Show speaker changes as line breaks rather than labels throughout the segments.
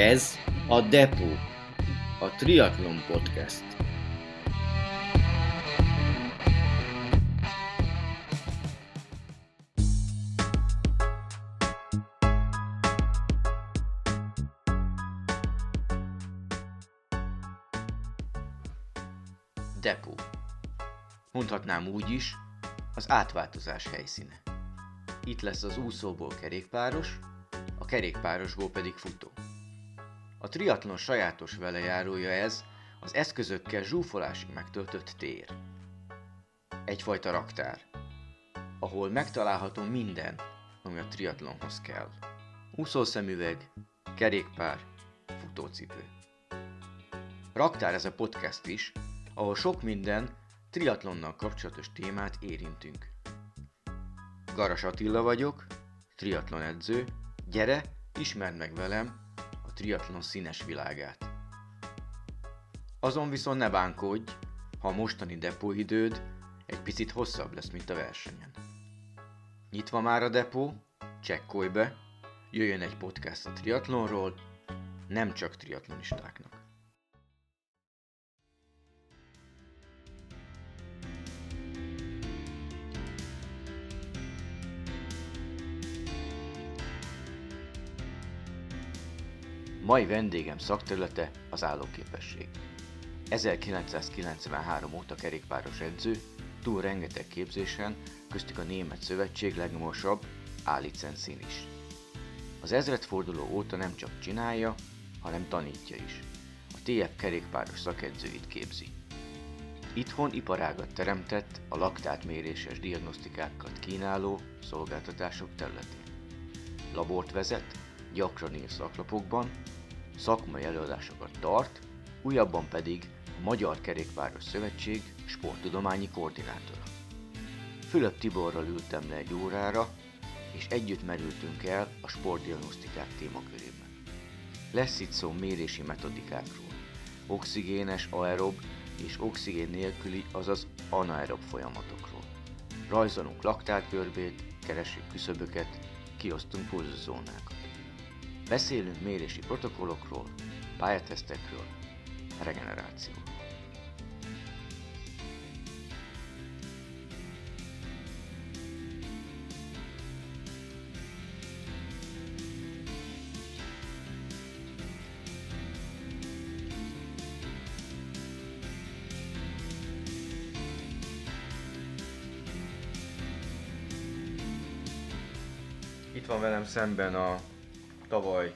Ez a Depo, a Triathlon Podcast. Depo. Mondhatnám úgy is, az átváltozás helyszíne. Itt lesz az úszóból kerékpáros, a kerékpárosból pedig futó. A triatlon sajátos velejárója ez, az eszközökkel zsúfolásig megtöltött tér. Egyfajta raktár, ahol megtalálható minden, ami a triatlonhoz kell. Úszószemüveg, kerékpár, futócipő. Raktár ez a podcast is, ahol sok minden triatlonnal kapcsolatos témát érintünk. Garas Attila vagyok, triatlon edző, gyere, ismerd meg velem triatlon színes világát. Azon viszont ne bánkodj, ha a mostani depóidőd egy picit hosszabb lesz, mint a versenyen. Nyitva már a depó, csekkolj be, jöjjön egy podcast a triatlonról, nem csak triatlonistáknak. Mai vendégem szakterülete az állóképesség. 1993 óta kerékpáros edző, túl rengeteg képzésen, köztük a Német Szövetség legmagasabb A-licenszín is. Az ezredforduló óta nem csak csinálja, hanem tanítja is. A TF kerékpáros szakedzőit képzi. Itthon iparágat teremtett a laktátméréses diagnosztikákat kínáló szolgáltatások területén. Labort vezet, gyakran ír szaklapokban, szakmai előadásokat tart, újabban pedig a Magyar Kerékpáros Szövetség sporttudományi koordinátora. Fülöp Tiborral ültem le egy órára, és együtt merültünk el a sportdiagnosztikák témakörében. Lesz itt szó mérési metodikákról, oxigénes, aerob és oxigén nélküli, azaz anaerob folyamatokról. Rajzolunk laktárgörbét, keresünk küszöböket, kiosztunk pulzuszónákat. Beszélünk mérési protokollokról, pályatesztekről, regenerációról. Itt van velem szemben a tavaly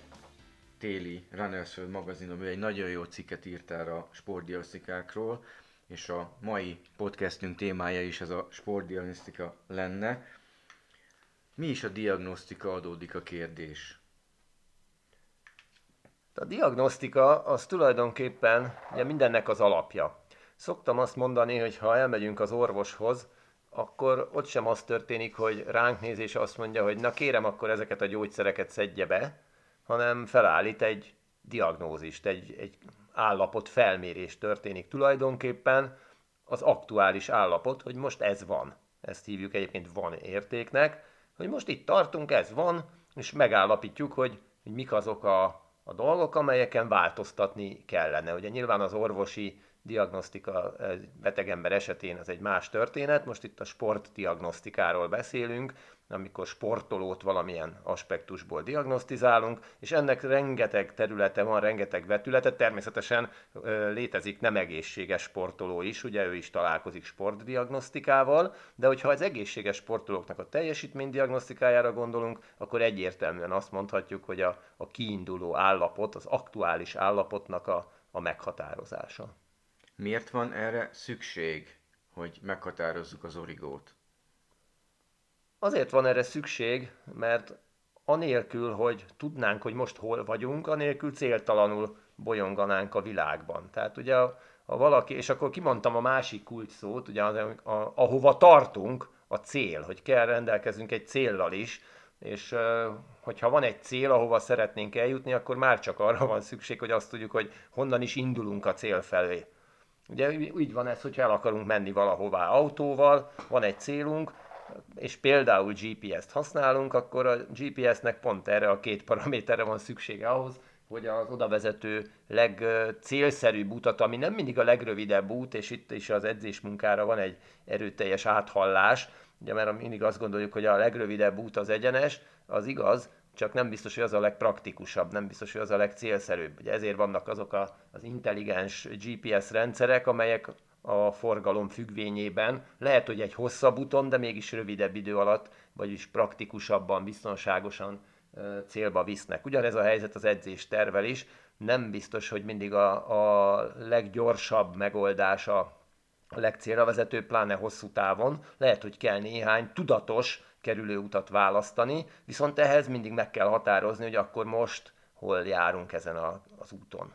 téli Runners World magazin, ami egy nagyon jó cikket írt erre a sportdiagnosztikákról, és a mai podcastünk témája is ez a sportdiagnosztika lenne. Mi is a diagnosztika adódik a kérdés?
A diagnosztika az tulajdonképpen ugye mindennek az alapja. Szoktam azt mondani, hogy ha elmegyünk az orvoshoz, akkor ott sem az történik, hogy ránk néz és azt mondja, hogy na kérem, akkor ezeket a gyógyszereket szedje be, hanem felállít egy diagnózist, egy, egy állapot felmérés történik tulajdonképpen, az aktuális állapot, hogy most ez van. Ezt hívjuk egyébként van értéknek, hogy most itt tartunk, ez van, és megállapítjuk, hogy, hogy mik azok a, a dolgok, amelyeken változtatni kellene. Ugye nyilván az orvosi diagnosztika egy betegember esetén az egy más történet, most itt a sportdiagnosztikáról beszélünk, amikor sportolót valamilyen aspektusból diagnosztizálunk, és ennek rengeteg területe van, rengeteg vetülete, természetesen létezik nem egészséges sportoló is, ugye ő is találkozik sportdiagnosztikával, de hogyha az egészséges sportolóknak a teljesítménydiagnosztikájára gondolunk, akkor egyértelműen azt mondhatjuk, hogy a, a kiinduló állapot, az aktuális állapotnak a, a meghatározása.
Miért van erre szükség, hogy meghatározzuk az origót?
Azért van erre szükség, mert anélkül, hogy tudnánk, hogy most hol vagyunk, anélkül céltalanul bolyonganánk a világban. Tehát ugye, ha valaki, és akkor kimondtam a másik kulcs szót, ugye, az, a, ahova tartunk, a cél, hogy kell rendelkezünk egy céllal is, és hogyha van egy cél, ahova szeretnénk eljutni, akkor már csak arra van szükség, hogy azt tudjuk, hogy honnan is indulunk a cél felé. Ugye úgy van ez, hogyha el akarunk menni valahová autóval, van egy célunk, és például GPS-t használunk, akkor a GPS-nek pont erre a két paraméterre van szüksége ahhoz, hogy az oda vezető legcélszerűbb utat, ami nem mindig a legrövidebb út, és itt is az edzés munkára van egy erőteljes áthallás, ugye mert mindig azt gondoljuk, hogy a legrövidebb út az egyenes, az igaz, csak nem biztos, hogy az a legpraktikusabb, nem biztos, hogy az a legcélszerűbb. Ugye ezért vannak azok a, az intelligens GPS rendszerek, amelyek a forgalom függvényében lehet, hogy egy hosszabb úton, de mégis rövidebb idő alatt, vagyis praktikusabban, biztonságosan célba visznek. Ugyanez a helyzet az edzés tervel is. Nem biztos, hogy mindig a, a leggyorsabb megoldás a legcélra vezető, pláne hosszú távon. Lehet, hogy kell néhány tudatos kerülőutat választani, viszont ehhez mindig meg kell határozni, hogy akkor most hol járunk ezen a, az úton.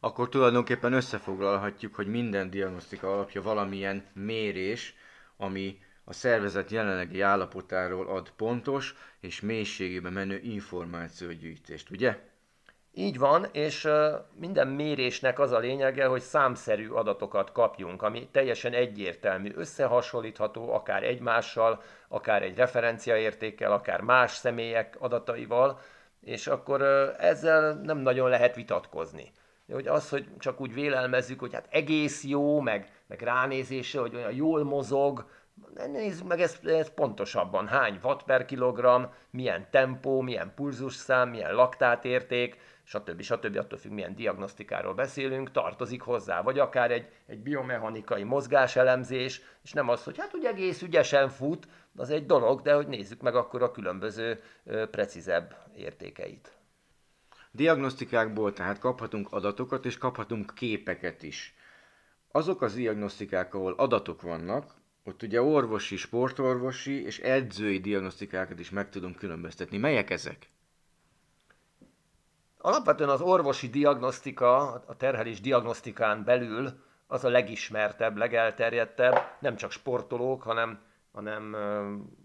Akkor tulajdonképpen összefoglalhatjuk, hogy minden diagnosztika alapja valamilyen mérés, ami a szervezet jelenlegi állapotáról ad pontos és mélységébe menő információgyűjtést, ugye?
Így van, és minden mérésnek az a lényege, hogy számszerű adatokat kapjunk, ami teljesen egyértelmű, összehasonlítható akár egymással, akár egy referenciaértékkel, akár más személyek adataival, és akkor ezzel nem nagyon lehet vitatkozni. Hogy az, hogy csak úgy vélelmezzük, hogy hát egész jó, meg, meg ránézése, hogy olyan jól mozog, Nézzük meg ezt, ezt pontosabban. Hány watt per kilogramm, milyen tempó, milyen pulzusszám, milyen laktátérték, stb. stb. attól függ, milyen diagnosztikáról beszélünk, tartozik hozzá, vagy akár egy, egy biomechanikai mozgáselemzés, és nem az, hogy hát úgy egész ügyesen fut, az egy dolog, de hogy nézzük meg akkor a különböző precízebb értékeit.
Diagnosztikákból tehát kaphatunk adatokat, és kaphatunk képeket is. Azok az diagnosztikák, ahol adatok vannak, ott ugye orvosi, sportorvosi és edzői diagnosztikákat is meg tudunk különböztetni. Melyek ezek?
Alapvetően az orvosi diagnosztika, a terhelés diagnosztikán belül az a legismertebb, legelterjedtebb, nem csak sportolók, hanem, hanem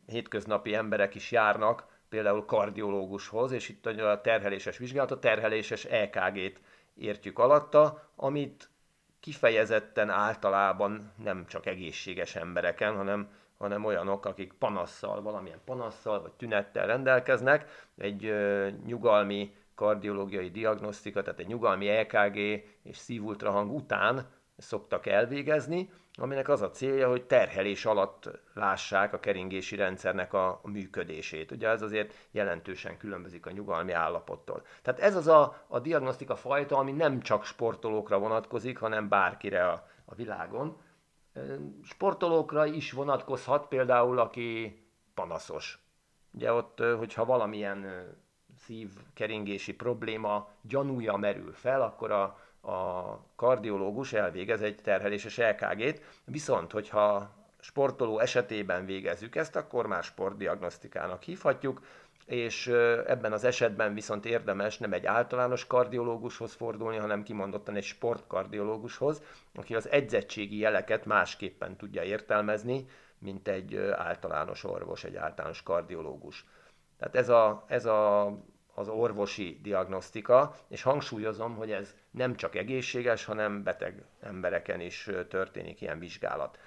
hétköznapi emberek is járnak, például kardiológushoz, és itt a terheléses vizsgálat, a terheléses EKG-t értjük alatta, amit kifejezetten általában nem csak egészséges embereken, hanem, hanem olyanok, akik panasszal, valamilyen panasszal vagy tünettel rendelkeznek, egy ö, nyugalmi kardiológiai diagnosztika, tehát egy nyugalmi EKG és szívultrahang után szoktak elvégezni, aminek az a célja, hogy terhelés alatt lássák a keringési rendszernek a, működését. Ugye ez azért jelentősen különbözik a nyugalmi állapottól. Tehát ez az a, a diagnosztika fajta, ami nem csak sportolókra vonatkozik, hanem bárkire a, a világon. Sportolókra is vonatkozhat például, aki panaszos. Ugye ott, hogyha valamilyen szívkeringési probléma gyanúja merül fel, akkor a, a kardiológus elvégez egy terheléses LKG-t, viszont hogyha sportoló esetében végezzük ezt, akkor már sportdiagnosztikának hívhatjuk, és ebben az esetben viszont érdemes nem egy általános kardiológushoz fordulni, hanem kimondottan egy sportkardiológushoz, aki az edzettségi jeleket másképpen tudja értelmezni, mint egy általános orvos, egy általános kardiológus. Tehát ez a, ez a az orvosi diagnosztika, és hangsúlyozom, hogy ez nem csak egészséges, hanem beteg embereken is történik ilyen vizsgálat.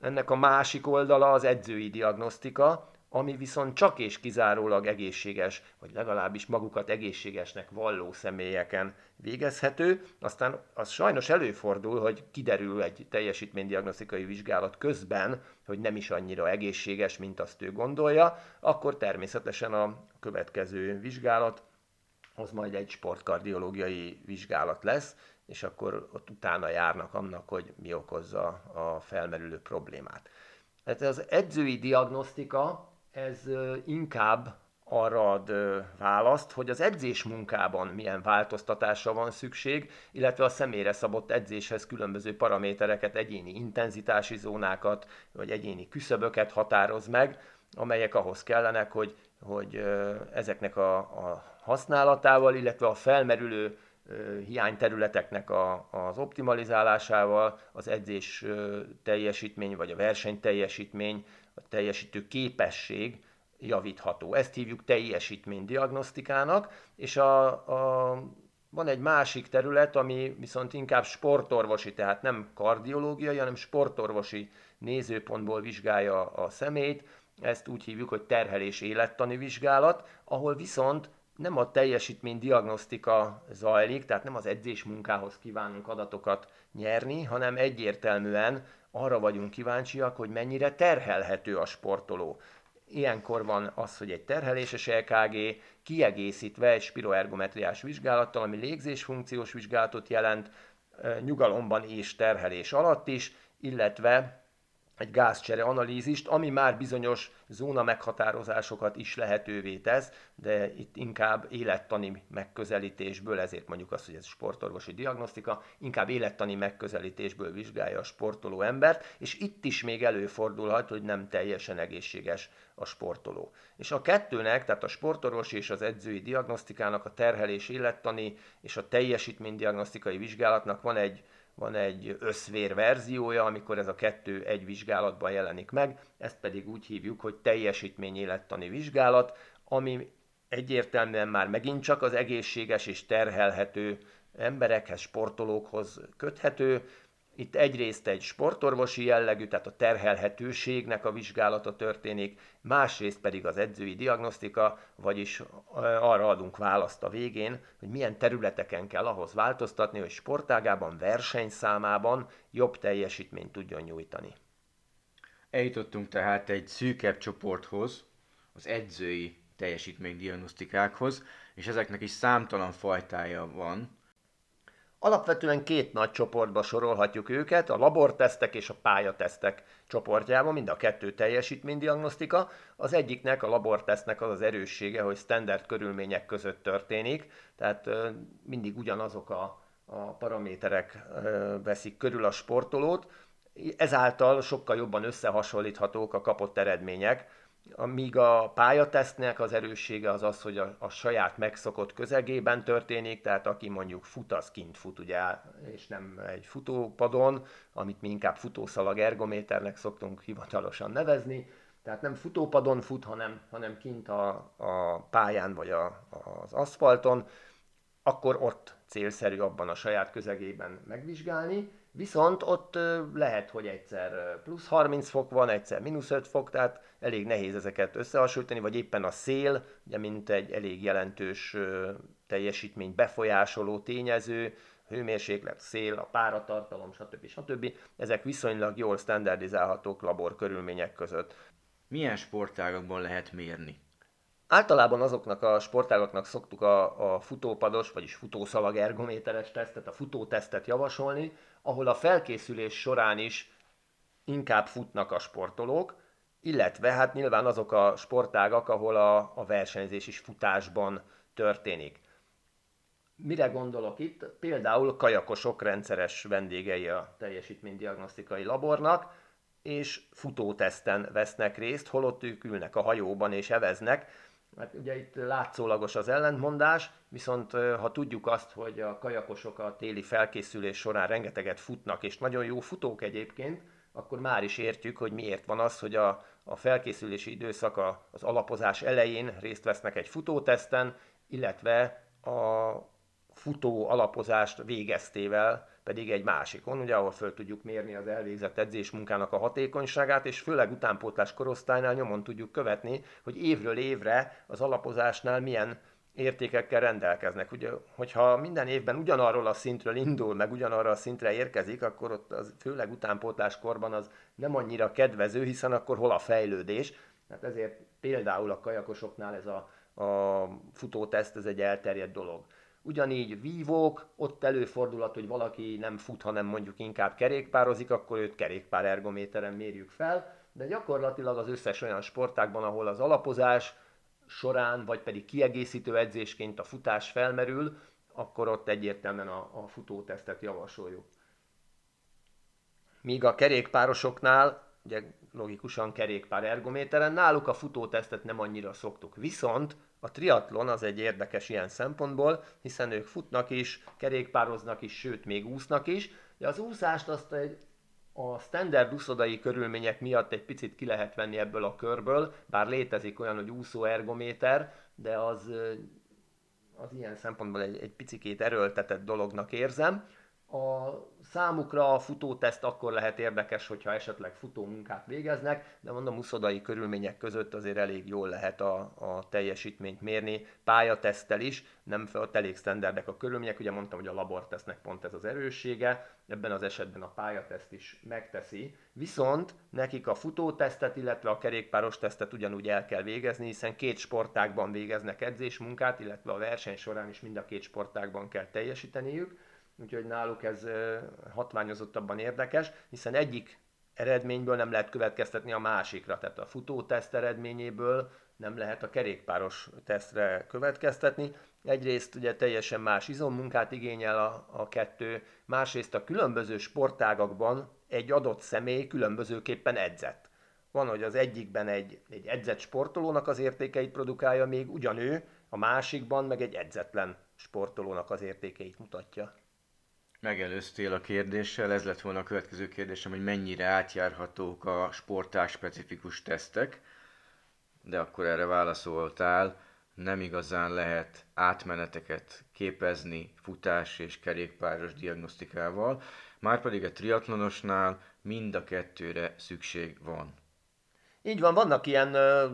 Ennek a másik oldala az edzői diagnosztika, ami viszont csak és kizárólag egészséges, vagy legalábbis magukat egészségesnek valló személyeken végezhető. Aztán az sajnos előfordul, hogy kiderül egy teljesítménydiagnosztikai vizsgálat közben, hogy nem is annyira egészséges, mint azt ő gondolja, akkor természetesen a következő vizsgálat az majd egy sportkardiológiai vizsgálat lesz, és akkor ott utána járnak annak, hogy mi okozza a felmerülő problémát. Hát az edzői diagnosztika ez inkább arra ad választ, hogy az edzés munkában milyen változtatásra van szükség, illetve a személyre szabott edzéshez különböző paramétereket, egyéni intenzitási zónákat, vagy egyéni küszöböket határoz meg, amelyek ahhoz kellenek, hogy, hogy ezeknek a, a használatával, illetve a felmerülő hiányterületeknek a, az optimalizálásával az edzés teljesítmény, vagy a verseny teljesítmény a teljesítő képesség javítható. Ezt hívjuk teljesítménydiagnosztikának, és a, a, van egy másik terület, ami viszont inkább sportorvosi, tehát nem kardiológiai, hanem sportorvosi nézőpontból vizsgálja a szemét. Ezt úgy hívjuk, hogy terhelés élettani vizsgálat, ahol viszont nem a teljesítmény diagnosztika zajlik, tehát nem az edzés munkához kívánunk adatokat nyerni, hanem egyértelműen arra vagyunk kíváncsiak, hogy mennyire terhelhető a sportoló. Ilyenkor van az, hogy egy terheléses EKG kiegészítve egy spiroergometriás vizsgálattal, ami légzésfunkciós vizsgálatot jelent, nyugalomban és terhelés alatt is, illetve egy gázcsere analízist, ami már bizonyos zóna meghatározásokat is lehetővé tesz, de itt inkább élettani megközelítésből, ezért mondjuk azt, hogy ez sportorvosi diagnosztika, inkább élettani megközelítésből vizsgálja a sportoló embert, és itt is még előfordulhat, hogy nem teljesen egészséges a sportoló. És a kettőnek, tehát a sportorvosi és az edzői diagnosztikának, a terhelés élettani és a teljesítménydiagnosztikai vizsgálatnak van egy van egy összvér verziója, amikor ez a kettő egy vizsgálatban jelenik meg, ezt pedig úgy hívjuk, hogy teljesítményélettani vizsgálat, ami egyértelműen már megint csak az egészséges és terhelhető emberekhez, sportolókhoz köthető, itt egyrészt egy sportorvosi jellegű, tehát a terhelhetőségnek a vizsgálata történik, másrészt pedig az edzői diagnosztika, vagyis arra adunk választ a végén, hogy milyen területeken kell ahhoz változtatni, hogy sportágában, versenyszámában jobb teljesítményt tudjon nyújtani.
Eljutottunk tehát egy szűkebb csoporthoz, az edzői teljesítménydiagnosztikákhoz, és ezeknek is számtalan fajtája van,
Alapvetően két nagy csoportba sorolhatjuk őket, a labortesztek és a pályatesztek csoportjában, mind a kettő teljesítménydiagnosztika. Az egyiknek, a labortesztnek az az erőssége, hogy standard körülmények között történik, tehát mindig ugyanazok a, a paraméterek veszik körül a sportolót, ezáltal sokkal jobban összehasonlíthatók a kapott eredmények, Amíg a pályatesztnek az erőssége az az, hogy a, a saját megszokott közegében történik, tehát aki mondjuk fut, az kint fut, ugye, és nem egy futópadon, amit mi inkább futószalag ergométernek szoktunk hivatalosan nevezni, tehát nem futópadon fut, hanem, hanem kint a, a pályán vagy a, az aszfalton, akkor ott célszerű abban a saját közegében megvizsgálni, Viszont ott lehet, hogy egyszer plusz 30 fok van, egyszer mínusz 5 fok, tehát elég nehéz ezeket összehasonlítani, vagy éppen a szél, ugye mint egy elég jelentős teljesítmény befolyásoló tényező, hőmérséklet, szél, a páratartalom, stb. stb. Ezek viszonylag jól standardizálhatók labor körülmények között.
Milyen sportágokban lehet mérni?
Általában azoknak a sportágoknak szoktuk a, a futópados, vagyis futószalag ergométeres tesztet, a futótesztet javasolni, ahol a felkészülés során is inkább futnak a sportolók, illetve hát nyilván azok a sportágak, ahol a, a versenyzés is futásban történik. Mire gondolok itt? Például kajakosok rendszeres vendégei a teljesítménydiagnosztikai labornak, és futóteszten vesznek részt, holott ők ülnek a hajóban és eveznek, Hát ugye itt látszólagos az ellentmondás, viszont ha tudjuk azt, hogy a kajakosok a téli felkészülés során rengeteget futnak, és nagyon jó futók egyébként, akkor már is értjük, hogy miért van az, hogy a, a felkészülési időszak az alapozás elején részt vesznek egy futóteszten, illetve a futó alapozást végeztével pedig egy másikon, ugye, ahol föl tudjuk mérni az elvégzett edzésmunkának a hatékonyságát, és főleg utánpótlás korosztálynál nyomon tudjuk követni, hogy évről évre az alapozásnál milyen értékekkel rendelkeznek. Ugye, hogyha minden évben ugyanarról a szintről indul, meg ugyanarra a szintre érkezik, akkor ott az főleg utánpótlás korban az nem annyira kedvező, hiszen akkor hol a fejlődés. Hát ezért például a kajakosoknál ez a, a futóteszt, ez egy elterjedt dolog. Ugyanígy vívók, ott előfordulhat, hogy valaki nem fut, hanem mondjuk inkább kerékpározik, akkor őt kerékpár ergométeren mérjük fel, de gyakorlatilag az összes olyan sportákban, ahol az alapozás során, vagy pedig kiegészítő edzésként a futás felmerül, akkor ott egyértelműen a, a futótesztet javasoljuk. Míg a kerékpárosoknál, ugye logikusan kerékpár ergométeren, náluk a futótesztet nem annyira szoktuk. Viszont a triatlon az egy érdekes ilyen szempontból, hiszen ők futnak is, kerékpároznak is, sőt még úsznak is. De az úszást azt egy, a standard úszodai körülmények miatt egy picit ki lehet venni ebből a körből, bár létezik olyan, hogy úszó ergométer, de az, az ilyen szempontból egy, egy picikét erőltetett dolognak érzem. A Számukra a futóteszt akkor lehet érdekes, hogyha esetleg futó munkát végeznek, de mondom, uszodai körülmények között azért elég jól lehet a, a teljesítményt mérni, pályatesztel is, nem ott elég standardek a körülmények, ugye mondtam, hogy a labortesznek pont ez az erőssége, ebben az esetben a pályateszt is megteszi, viszont nekik a futótesztet, illetve a kerékpáros tesztet ugyanúgy el kell végezni, hiszen két sportágban végeznek edzésmunkát, illetve a verseny során is mind a két sportágban kell teljesíteniük, úgyhogy náluk ez hatványozottabban érdekes, hiszen egyik eredményből nem lehet következtetni a másikra, tehát a futóteszt eredményéből nem lehet a kerékpáros tesztre következtetni. Egyrészt ugye teljesen más izommunkát igényel a, a kettő, másrészt a különböző sportágakban egy adott személy különbözőképpen edzett. Van, hogy az egyikben egy, egy edzett sportolónak az értékeit produkálja még ugyanő, a másikban meg egy edzetlen sportolónak az értékeit mutatja.
Megelőztél a kérdéssel, ez lett volna a következő kérdésem, hogy mennyire átjárhatók a sportás specifikus tesztek, de akkor erre válaszoltál, nem igazán lehet átmeneteket képezni futás és kerékpáros diagnosztikával, márpedig a triatlonosnál mind a kettőre szükség van.
Így van, vannak ilyen, ö,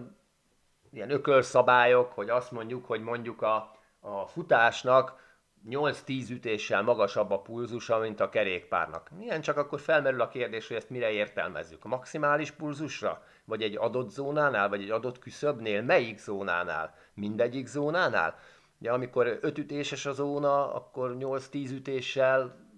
ilyen ökölszabályok, hogy azt mondjuk, hogy mondjuk a, a futásnak 8-10 ütéssel magasabb a pulzusa, mint a kerékpárnak. Milyen csak akkor felmerül a kérdés, hogy ezt mire értelmezzük. Maximális pulzusra? Vagy egy adott zónánál? Vagy egy adott küszöbnél? Melyik zónánál? Mindegyik zónánál? De amikor 5 ütéses a zóna, akkor 8-10 ütéssel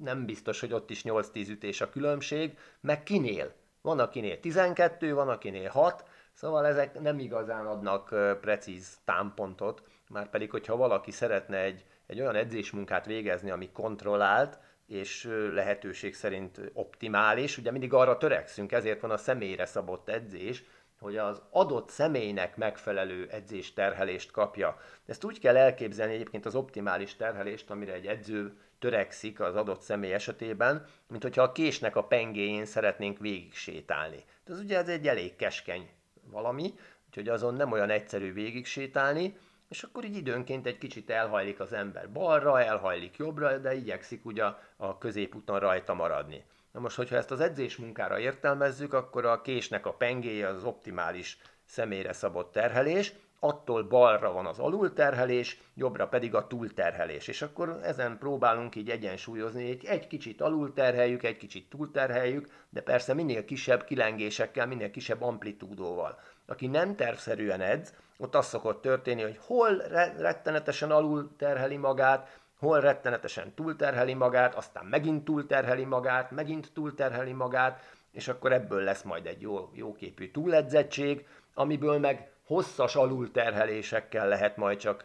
nem biztos, hogy ott is 8-10 ütés a különbség, meg kinél? Van akinél 12, van akinél 6, szóval ezek nem igazán adnak precíz támpontot, már pedig, hogyha valaki szeretne egy egy olyan edzésmunkát végezni, ami kontrollált, és lehetőség szerint optimális. Ugye mindig arra törekszünk, ezért van a személyre szabott edzés, hogy az adott személynek megfelelő edzés terhelést kapja. Ezt úgy kell elképzelni egyébként az optimális terhelést, amire egy edző törekszik az adott személy esetében, mint hogyha a késnek a pengéjén szeretnénk végig sétálni. Ez ugye ez egy elég keskeny valami, úgyhogy azon nem olyan egyszerű végig sétálni, és akkor így időnként egy kicsit elhajlik az ember balra, elhajlik jobbra, de igyekszik ugye a középúton rajta maradni. Na most, hogyha ezt az edzés munkára értelmezzük, akkor a késnek a pengéje az optimális személyre szabott terhelés, attól balra van az alulterhelés, jobbra pedig a túlterhelés. És akkor ezen próbálunk így egyensúlyozni, egy, egy kicsit alulterheljük, egy kicsit túlterheljük, de persze minél kisebb kilengésekkel, minél kisebb amplitúdóval. Aki nem tervszerűen edz, ott az szokott történni, hogy hol rettenetesen alul terheli magát, hol rettenetesen túlterheli magát, aztán megint túlterheli magát, megint túlterheli magát, és akkor ebből lesz majd egy jó, jóképű túledzettség, amiből meg hosszas alulterhelésekkel lehet majd csak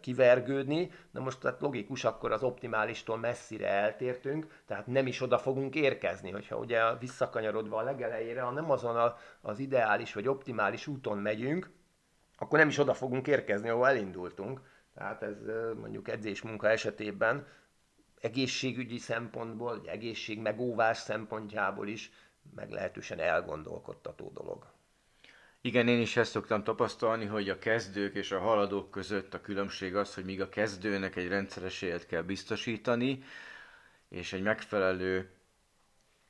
kivergődni. Na most tehát logikus, akkor az optimálistól messzire eltértünk, tehát nem is oda fogunk érkezni, hogyha ugye visszakanyarodva a legelejére, ha nem azon a, az ideális vagy optimális úton megyünk, akkor nem is oda fogunk érkezni, ahol elindultunk. Tehát ez mondjuk edzésmunka esetében egészségügyi szempontból, vagy egészségmegóvás szempontjából is meglehetősen elgondolkodtató dolog.
Igen, én is ezt szoktam tapasztalni, hogy a kezdők és a haladók között a különbség az, hogy míg a kezdőnek egy rendszeres élet kell biztosítani, és egy megfelelő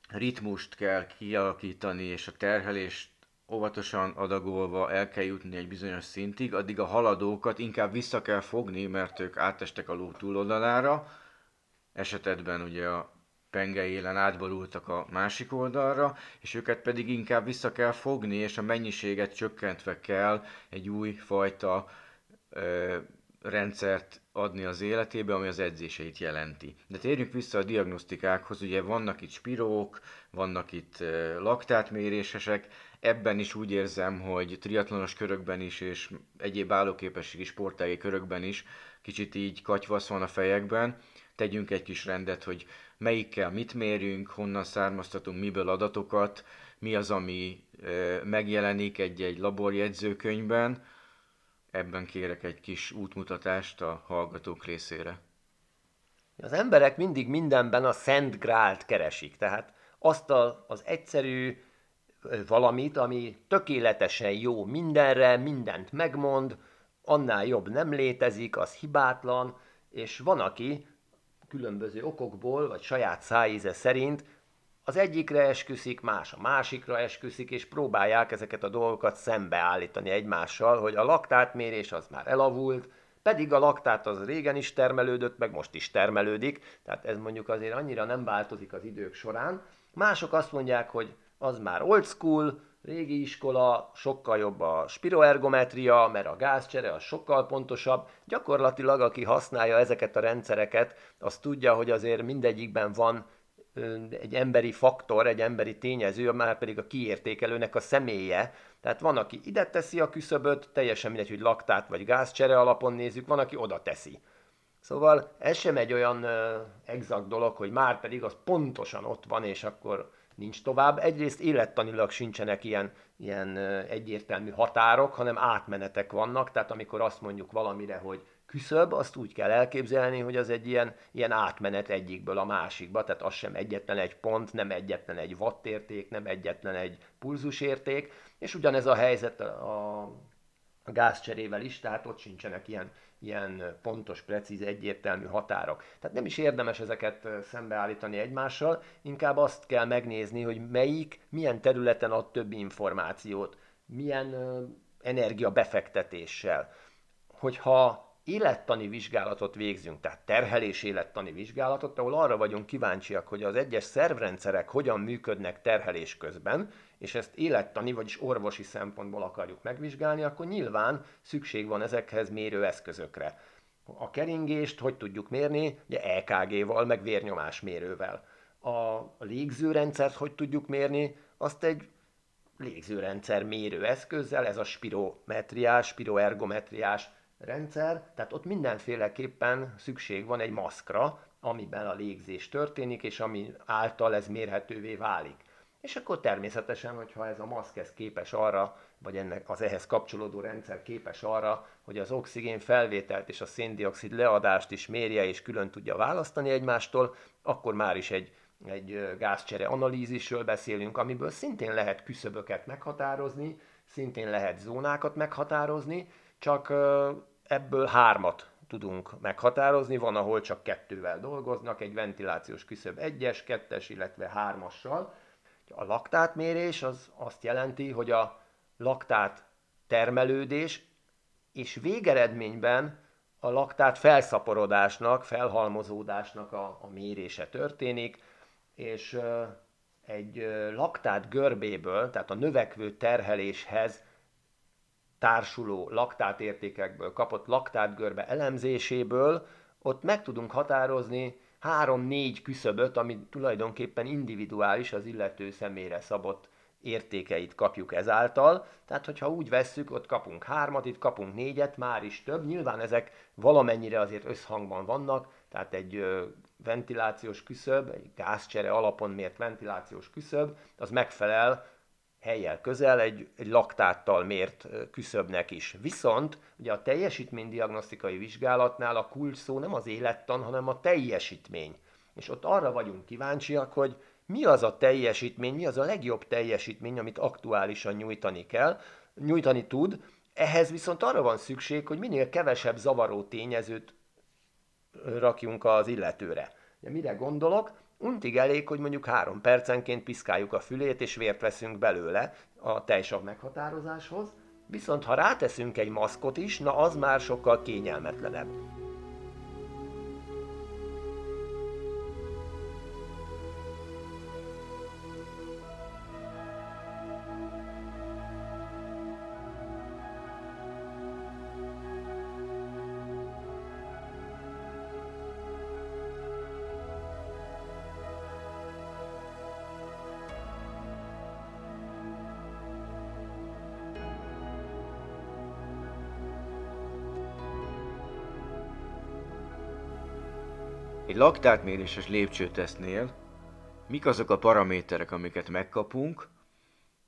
ritmust kell kialakítani, és a terhelést óvatosan adagolva el kell jutni egy bizonyos szintig, addig a haladókat inkább vissza kell fogni, mert ők átestek a ló túloldalára, esetedben ugye a penge élen átborultak a másik oldalra, és őket pedig inkább vissza kell fogni, és a mennyiséget csökkentve kell egy új fajta ö, rendszert adni az életébe, ami az edzéseit jelenti. De térjünk vissza a diagnosztikákhoz, ugye vannak itt spirók, vannak itt laktátmérésesek, ebben is úgy érzem, hogy triatlonos körökben is, és egyéb állóképességi sportági körökben is kicsit így katyvasz van a fejekben. Tegyünk egy kis rendet, hogy melyikkel mit mérünk, honnan származtatunk miből adatokat, mi az, ami megjelenik egy-egy laborjegyzőkönyvben. Ebben kérek egy kis útmutatást a hallgatók részére.
Az emberek mindig mindenben a Szent Grált keresik, tehát azt a, az egyszerű valamit, ami tökéletesen jó mindenre, mindent megmond, annál jobb nem létezik, az hibátlan, és van, aki különböző okokból, vagy saját szájíze szerint az egyikre esküszik, más a másikra esküszik, és próbálják ezeket a dolgokat szembeállítani egymással, hogy a laktátmérés az már elavult, pedig a laktát az régen is termelődött, meg most is termelődik, tehát ez mondjuk azért annyira nem változik az idők során. Mások azt mondják, hogy az már old school, régi iskola, sokkal jobb a spiroergometria, mert a gázcsere az sokkal pontosabb. Gyakorlatilag, aki használja ezeket a rendszereket, az tudja, hogy azért mindegyikben van egy emberi faktor, egy emberi tényező, már pedig a kiértékelőnek a személye. Tehát van, aki ide teszi a küszöböt, teljesen mindegy, hogy laktát vagy gázcsere alapon nézzük, van, aki oda teszi. Szóval ez sem egy olyan uh, exakt dolog, hogy már pedig az pontosan ott van, és akkor nincs tovább. Egyrészt élettanilag sincsenek ilyen, ilyen egyértelmű határok, hanem átmenetek vannak, tehát amikor azt mondjuk valamire, hogy küszöb, azt úgy kell elképzelni, hogy az egy ilyen, ilyen átmenet egyikből a másikba, tehát az sem egyetlen egy pont, nem egyetlen egy wattérték, nem egyetlen egy pulzusérték, és ugyanez a helyzet a, a gázcserével is, tehát ott sincsenek ilyen, ilyen pontos, precíz, egyértelmű határok. Tehát nem is érdemes ezeket szembeállítani egymással, inkább azt kell megnézni, hogy melyik, milyen területen ad több információt, milyen energia befektetéssel. Hogyha élettani vizsgálatot végzünk, tehát terhelés élettani vizsgálatot, ahol arra vagyunk kíváncsiak, hogy az egyes szervrendszerek hogyan működnek terhelés közben, és ezt élettani, vagyis orvosi szempontból akarjuk megvizsgálni, akkor nyilván szükség van ezekhez mérőeszközökre. A keringést hogy tudjuk mérni? Ugye EKG-val, meg vérnyomásmérővel. A légzőrendszert hogy tudjuk mérni? Azt egy légzőrendszer mérőeszközzel, ez a spirometriás, spiroergometriás rendszer, tehát ott mindenféleképpen szükség van egy maszkra, amiben a légzés történik, és ami által ez mérhetővé válik. És akkor természetesen, hogyha ez a maszk ez képes arra, vagy ennek az ehhez kapcsolódó rendszer képes arra, hogy az oxigén felvételt és a széndiokszid leadást is mérje és külön tudja választani egymástól, akkor már is egy, egy gázcsere analízisről beszélünk, amiből szintén lehet küszöböket meghatározni, szintén lehet zónákat meghatározni, csak ebből hármat tudunk meghatározni, van, ahol csak kettővel dolgoznak, egy ventilációs küszöb egyes, kettes, illetve hármassal. A laktátmérés az azt jelenti, hogy a laktát termelődés és végeredményben a laktát felszaporodásnak, felhalmozódásnak a, a mérése történik, és egy laktát görbéből, tehát a növekvő terheléshez társuló laktátértékekből kapott laktátgörbe elemzéséből ott meg tudunk határozni három-négy küszöböt, ami tulajdonképpen individuális az illető személyre szabott értékeit kapjuk ezáltal. Tehát, hogyha úgy vesszük, ott kapunk hármat, itt kapunk négyet, már is több. Nyilván ezek valamennyire azért összhangban vannak, tehát egy ventilációs küszöb, egy gázcsere alapon mért ventilációs küszöb, az megfelel helyel közel egy, egy laktáttal mért küszöbnek is. Viszont ugye a teljesítménydiagnosztikai vizsgálatnál a kulcs szó nem az élettan, hanem a teljesítmény. És ott arra vagyunk kíváncsiak, hogy mi az a teljesítmény, mi az a legjobb teljesítmény, amit aktuálisan nyújtani kell, nyújtani tud. Ehhez viszont arra van szükség, hogy minél kevesebb zavaró tényezőt rakjunk az illetőre. Mire gondolok? Untig elég, hogy mondjuk három percenként piszkáljuk a fülét, és vért veszünk belőle a tejsav meghatározáshoz, viszont ha ráteszünk egy maszkot is, na az már sokkal kényelmetlenebb.
Laktátméréses lépcsőtesztnél mik azok a paraméterek, amiket megkapunk,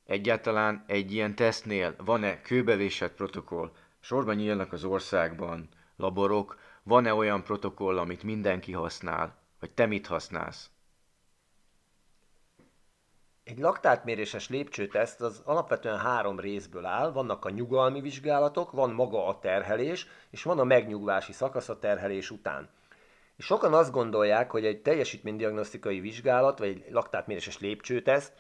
egyáltalán egy ilyen tesztnél van-e kőbevésett protokoll, sorban nyílnak az országban laborok, van-e olyan protokoll, amit mindenki használ, vagy te mit használsz?
Egy laktátméréses lépcsőteszt az alapvetően három részből áll. Vannak a nyugalmi vizsgálatok, van maga a terhelés, és van a megnyugvási szakasz a terhelés után. És sokan azt gondolják, hogy egy teljesítménydiagnosztikai vizsgálat, vagy egy laktátméréses lépcsőteszt,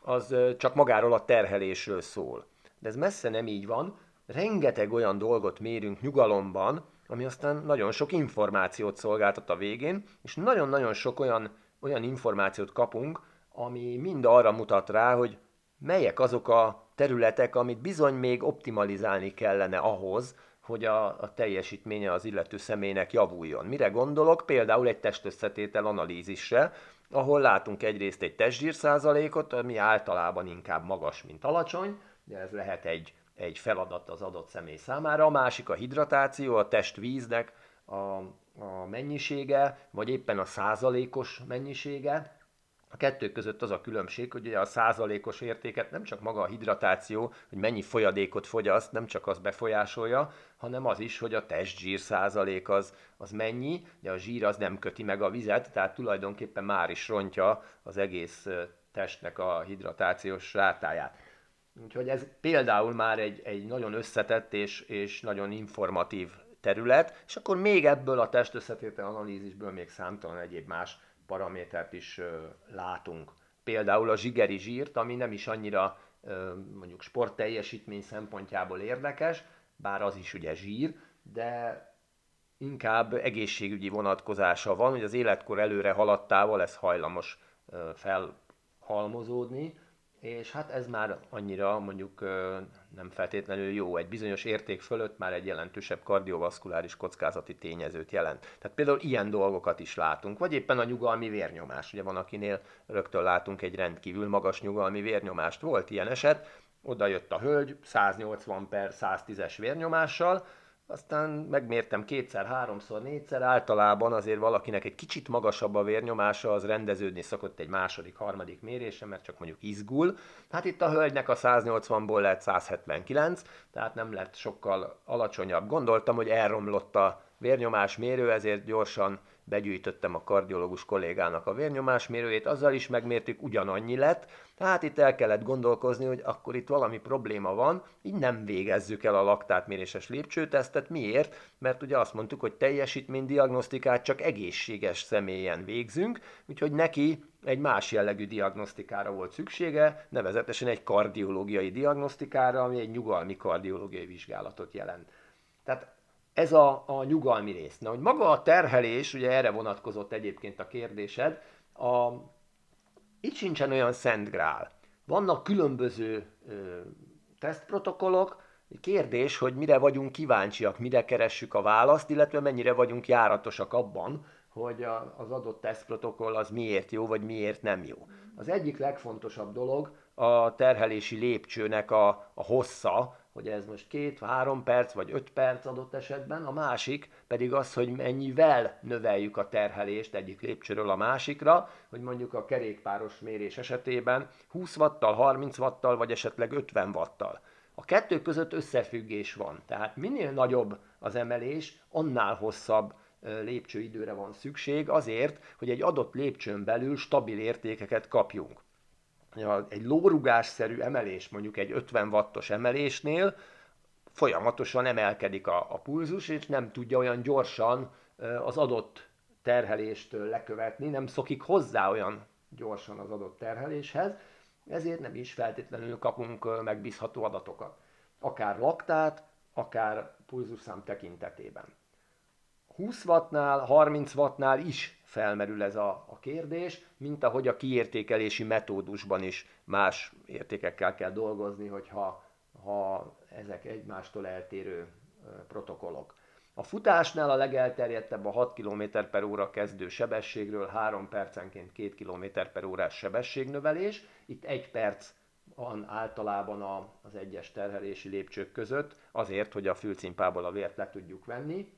az csak magáról a terhelésről szól. De ez messze nem így van. Rengeteg olyan dolgot mérünk nyugalomban, ami aztán nagyon sok információt szolgáltat a végén, és nagyon-nagyon sok olyan, olyan információt kapunk, ami mind arra mutat rá, hogy melyek azok a területek, amit bizony még optimalizálni kellene ahhoz, hogy a, a teljesítménye az illető személynek javuljon. Mire gondolok? Például egy testösszetétel analízisre, ahol látunk egyrészt egy testzsír százalékot, ami általában inkább magas, mint alacsony, de ez lehet egy, egy feladat az adott személy számára. A másik a hidratáció, a testvíznek a, a mennyisége, vagy éppen a százalékos mennyisége, a kettő között az a különbség, hogy ugye a százalékos értéket nem csak maga a hidratáció, hogy mennyi folyadékot fogyaszt, nem csak az befolyásolja, hanem az is, hogy a testzsír százalék az, az mennyi, de a zsír az nem köti meg a vizet, tehát tulajdonképpen már is rontja az egész testnek a hidratációs rátáját. Úgyhogy ez például már egy, egy nagyon összetett és, és nagyon informatív terület, és akkor még ebből a testösszetétel analízisből még számtalan egyéb más paramétert is látunk. Például a zsigeri zsírt, ami nem is annyira mondjuk sportteljesítmény szempontjából érdekes, bár az is ugye zsír, de inkább egészségügyi vonatkozása van, hogy az életkor előre haladtával ez hajlamos felhalmozódni, és hát ez már annyira mondjuk nem feltétlenül jó. Egy bizonyos érték fölött már egy jelentősebb kardiovaszkuláris kockázati tényezőt jelent. Tehát például ilyen dolgokat is látunk, vagy éppen a nyugalmi vérnyomás. Ugye van, akinél rögtön látunk egy rendkívül magas nyugalmi vérnyomást. Volt ilyen eset, oda jött a hölgy 180 per 110-es vérnyomással, aztán megmértem kétszer, háromszor, négyszer, általában azért valakinek egy kicsit magasabb a vérnyomása, az rendeződni szokott egy második, harmadik mérése, mert csak mondjuk izgul. Hát itt a hölgynek a 180-ból lett 179, tehát nem lett sokkal alacsonyabb. Gondoltam, hogy elromlott a vérnyomás mérő, ezért gyorsan begyűjtöttem a kardiológus kollégának a vérnyomásmérőjét, azzal is megmértük, ugyanannyi lett, tehát itt el kellett gondolkozni, hogy akkor itt valami probléma van, így nem végezzük el a laktátméréses lépcsőtesztet. Miért? Mert ugye azt mondtuk, hogy teljesítménydiagnosztikát csak egészséges személyen végzünk, úgyhogy neki egy más jellegű diagnosztikára volt szüksége, nevezetesen egy kardiológiai diagnosztikára, ami egy nyugalmi kardiológiai vizsgálatot jelent. Tehát ez a, a nyugalmi rész. Na, hogy maga a terhelés, ugye erre vonatkozott egyébként a kérdésed, a, itt sincsen olyan szent grál. Vannak különböző ö, tesztprotokollok, kérdés, hogy mire vagyunk kíváncsiak, mire keressük a választ, illetve mennyire vagyunk járatosak abban, hogy a, az adott tesztprotokoll az miért jó, vagy miért nem jó. Az egyik legfontosabb dolog a terhelési lépcsőnek a, a hossza, hogy ez most két, három perc, vagy öt perc adott esetben, a másik pedig az, hogy mennyivel növeljük a terhelést egyik lépcsőről a másikra, hogy mondjuk a kerékpáros mérés esetében 20 watttal, 30 watttal, vagy esetleg 50 watttal. A kettő között összefüggés van, tehát minél nagyobb az emelés, annál hosszabb lépcsőidőre van szükség azért, hogy egy adott lépcsőn belül stabil értékeket kapjunk egy lórugásszerű emelés, mondjuk egy 50 wattos emelésnél folyamatosan emelkedik a, a pulzus, és nem tudja olyan gyorsan az adott terhelést lekövetni, nem szokik hozzá olyan gyorsan az adott terheléshez, ezért nem is feltétlenül kapunk megbízható adatokat. Akár laktát, akár pulzusszám tekintetében. 20 wattnál, 30 wattnál is felmerül ez a, a kérdés, mint ahogy a kiértékelési metódusban is más értékekkel kell dolgozni, hogyha ha ezek egymástól eltérő protokollok. A futásnál a legelterjedtebb a 6 km per óra kezdő sebességről 3 percenként 2 km per órás sebességnövelés. Itt egy perc van általában a, az egyes terhelési lépcsők között, azért, hogy a fülcimpából a vért le tudjuk venni.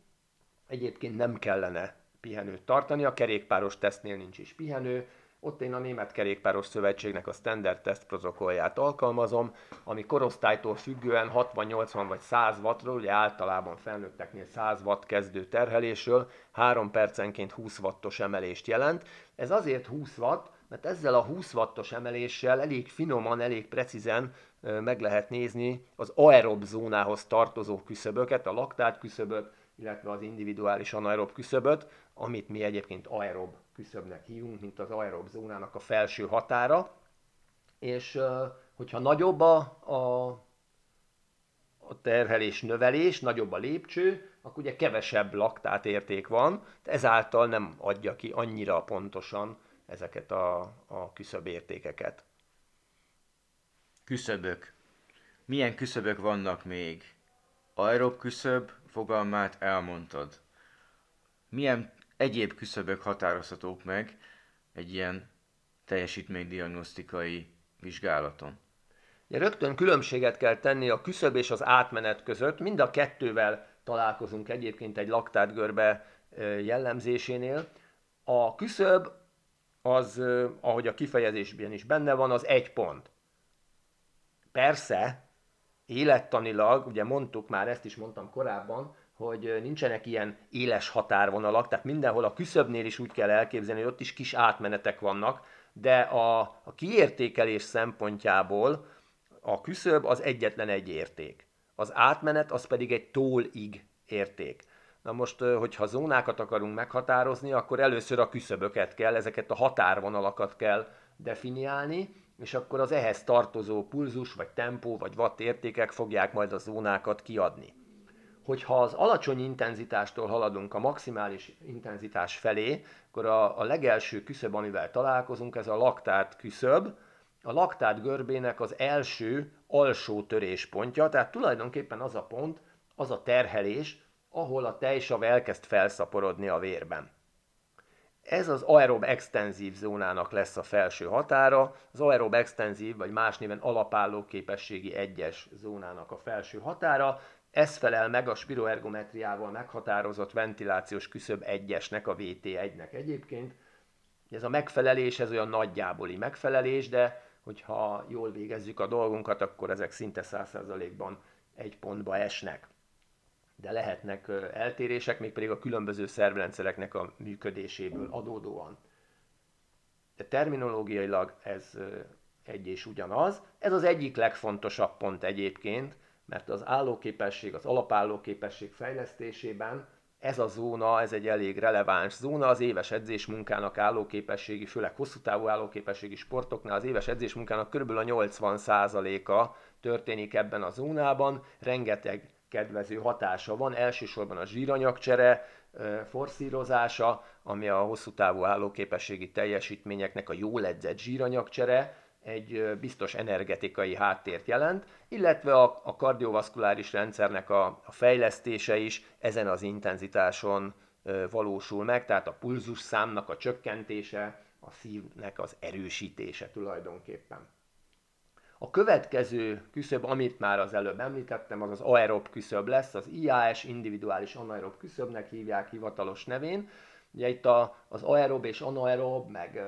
Egyébként nem kellene pihenőt tartani, a kerékpáros tesztnél nincs is pihenő, ott én a Német Kerékpáros Szövetségnek a standard test protokollját alkalmazom, ami korosztálytól függően 60, 80 vagy 100 wattról, ugye általában felnőtteknél 100 watt kezdő terhelésről 3 percenként 20 wattos emelést jelent. Ez azért 20 watt, mert ezzel a 20 wattos emeléssel elég finoman, elég precízen meg lehet nézni az aerob zónához tartozó küszöböket, a laktát küszöböt, illetve az individuális anaerob küszöböt, amit mi egyébként aerob küszöbnek hívunk, mint az aerob zónának a felső határa, és hogyha nagyobb a, a, a terhelés növelés, nagyobb a lépcső, akkor ugye kevesebb laktát érték van, ezáltal nem adja ki annyira pontosan ezeket a, a küszöb értékeket.
Küszöbök. Milyen küszöbök vannak még? Aerob küszöb fogalmát elmondtad. Milyen egyéb küszöbök határozhatók meg egy ilyen teljesítménydiagnosztikai vizsgálaton?
Ja, rögtön különbséget kell tenni a küszöb és az átmenet között. Mind a kettővel találkozunk egyébként egy laktátgörbe jellemzésénél. A küszöb az, ahogy a kifejezésben is benne van, az egy pont. Persze, élettanilag, ugye mondtuk már, ezt is mondtam korábban, hogy nincsenek ilyen éles határvonalak, tehát mindenhol a küszöbnél is úgy kell elképzelni, hogy ott is kis átmenetek vannak, de a, a kiértékelés szempontjából a küszöb az egyetlen egy érték. Az átmenet az pedig egy tólig érték. Na most, hogyha zónákat akarunk meghatározni, akkor először a küszöböket kell, ezeket a határvonalakat kell definiálni, és akkor az ehhez tartozó pulzus, vagy tempó, vagy watt értékek fogják majd a zónákat kiadni. Hogyha az alacsony intenzitástól haladunk a maximális intenzitás felé, akkor a, a legelső küszöb, amivel találkozunk, ez a laktát küszöb, a laktát görbének az első alsó töréspontja, tehát tulajdonképpen az a pont, az a terhelés, ahol a tejsav elkezd felszaporodni a vérben. Ez az aerob extenzív zónának lesz a felső határa, az aerob extenzív, vagy más néven alapálló képességi egyes zónának a felső határa, ez felel meg a spiroergometriával meghatározott ventilációs küszöb egyesnek, a VT1-nek egyébként. Ez a megfelelés, ez olyan nagyjáboli megfelelés, de hogyha jól végezzük a dolgunkat, akkor ezek szinte 100%-ban egy pontba esnek de lehetnek eltérések, mégpedig a különböző szervrendszereknek a működéséből adódóan. De terminológiailag ez egy és ugyanaz. Ez az egyik legfontosabb pont egyébként, mert az állóképesség, az alapállóképesség fejlesztésében ez a zóna, ez egy elég releváns zóna, az éves edzésmunkának állóképességi, főleg hosszú távú állóképességi sportoknál az éves edzésmunkának kb. a 80%-a történik ebben a zónában, rengeteg kedvező hatása van, elsősorban a zsíranyagcsere forszírozása, ami a hosszú távú állóképességi teljesítményeknek a jól edzett zsíranyagcsere, egy biztos energetikai háttért jelent, illetve a, a kardiovaszkuláris rendszernek a, a fejlesztése is ezen az intenzitáson valósul meg, tehát a pulzus számnak a csökkentése, a szívnek az erősítése tulajdonképpen. A következő küszöb, amit már az előbb említettem, az az aerob küszöb lesz, az IAS, individuális anaerob küszöbnek hívják hivatalos nevén. Ugye itt a, az aerob és anaerob, meg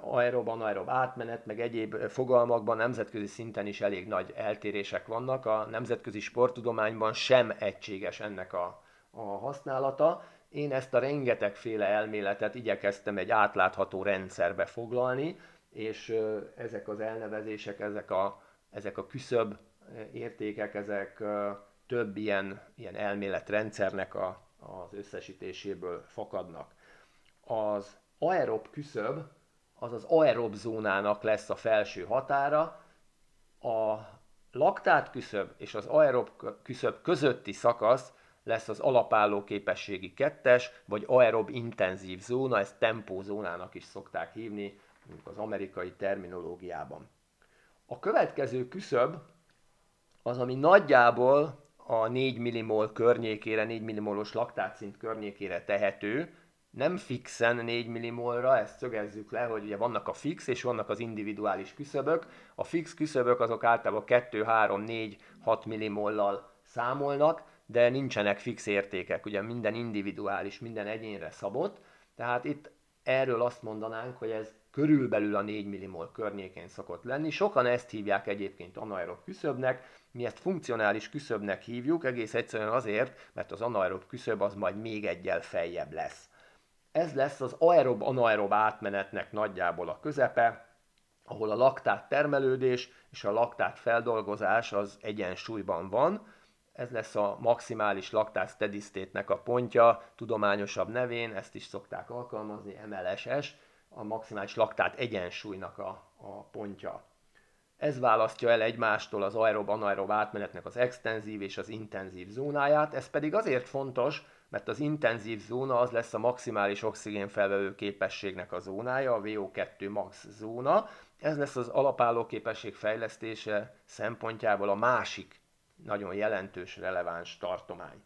aerob, anaerob átmenet, meg egyéb fogalmakban nemzetközi szinten is elég nagy eltérések vannak. A nemzetközi sporttudományban sem egységes ennek a, a használata. Én ezt a rengetegféle elméletet igyekeztem egy átlátható rendszerbe foglalni, és ezek az elnevezések, ezek a, ezek a küszöb értékek, ezek több ilyen, ilyen elméletrendszernek a, az összesítéséből fakadnak. Az aerob küszöb, az az aerob zónának lesz a felső határa, a laktát küszöb és az aerob küszöb közötti szakasz lesz az alapálló képességi kettes, vagy aerob intenzív zóna, ezt tempózónának is szokták hívni, az amerikai terminológiában. A következő küszöb az, ami nagyjából a 4 millimol környékére, 4 millimolos laktátszint környékére tehető, nem fixen 4 millimolra, ezt szögezzük le, hogy ugye vannak a fix és vannak az individuális küszöbök. A fix küszöbök azok általában 2, 3, 4, 6 millimollal számolnak, de nincsenek fix értékek, ugye minden individuális, minden egyénre szabott, tehát itt erről azt mondanánk, hogy ez körülbelül a 4 millimol környékén szokott lenni. Sokan ezt hívják egyébként anaerob küszöbnek, mi ezt funkcionális küszöbnek hívjuk, egész egyszerűen azért, mert az anaerob küszöb az majd még egyel feljebb lesz. Ez lesz az aerob-anaerob átmenetnek nagyjából a közepe, ahol a laktát termelődés és a laktát feldolgozás az egyensúlyban van. ez lesz a maximális laktát steady a pontja, tudományosabb nevén, ezt is szokták alkalmazni, MLSS, a maximális laktát egyensúlynak a, a pontja. Ez választja el egymástól az aerob-anaerob átmenetnek az extenzív és az intenzív zónáját, ez pedig azért fontos, mert az intenzív zóna az lesz a maximális oxigénfelvevő képességnek a zónája, a VO2 max zóna. Ez lesz az alapálló képesség fejlesztése szempontjából a másik nagyon jelentős, releváns tartomány.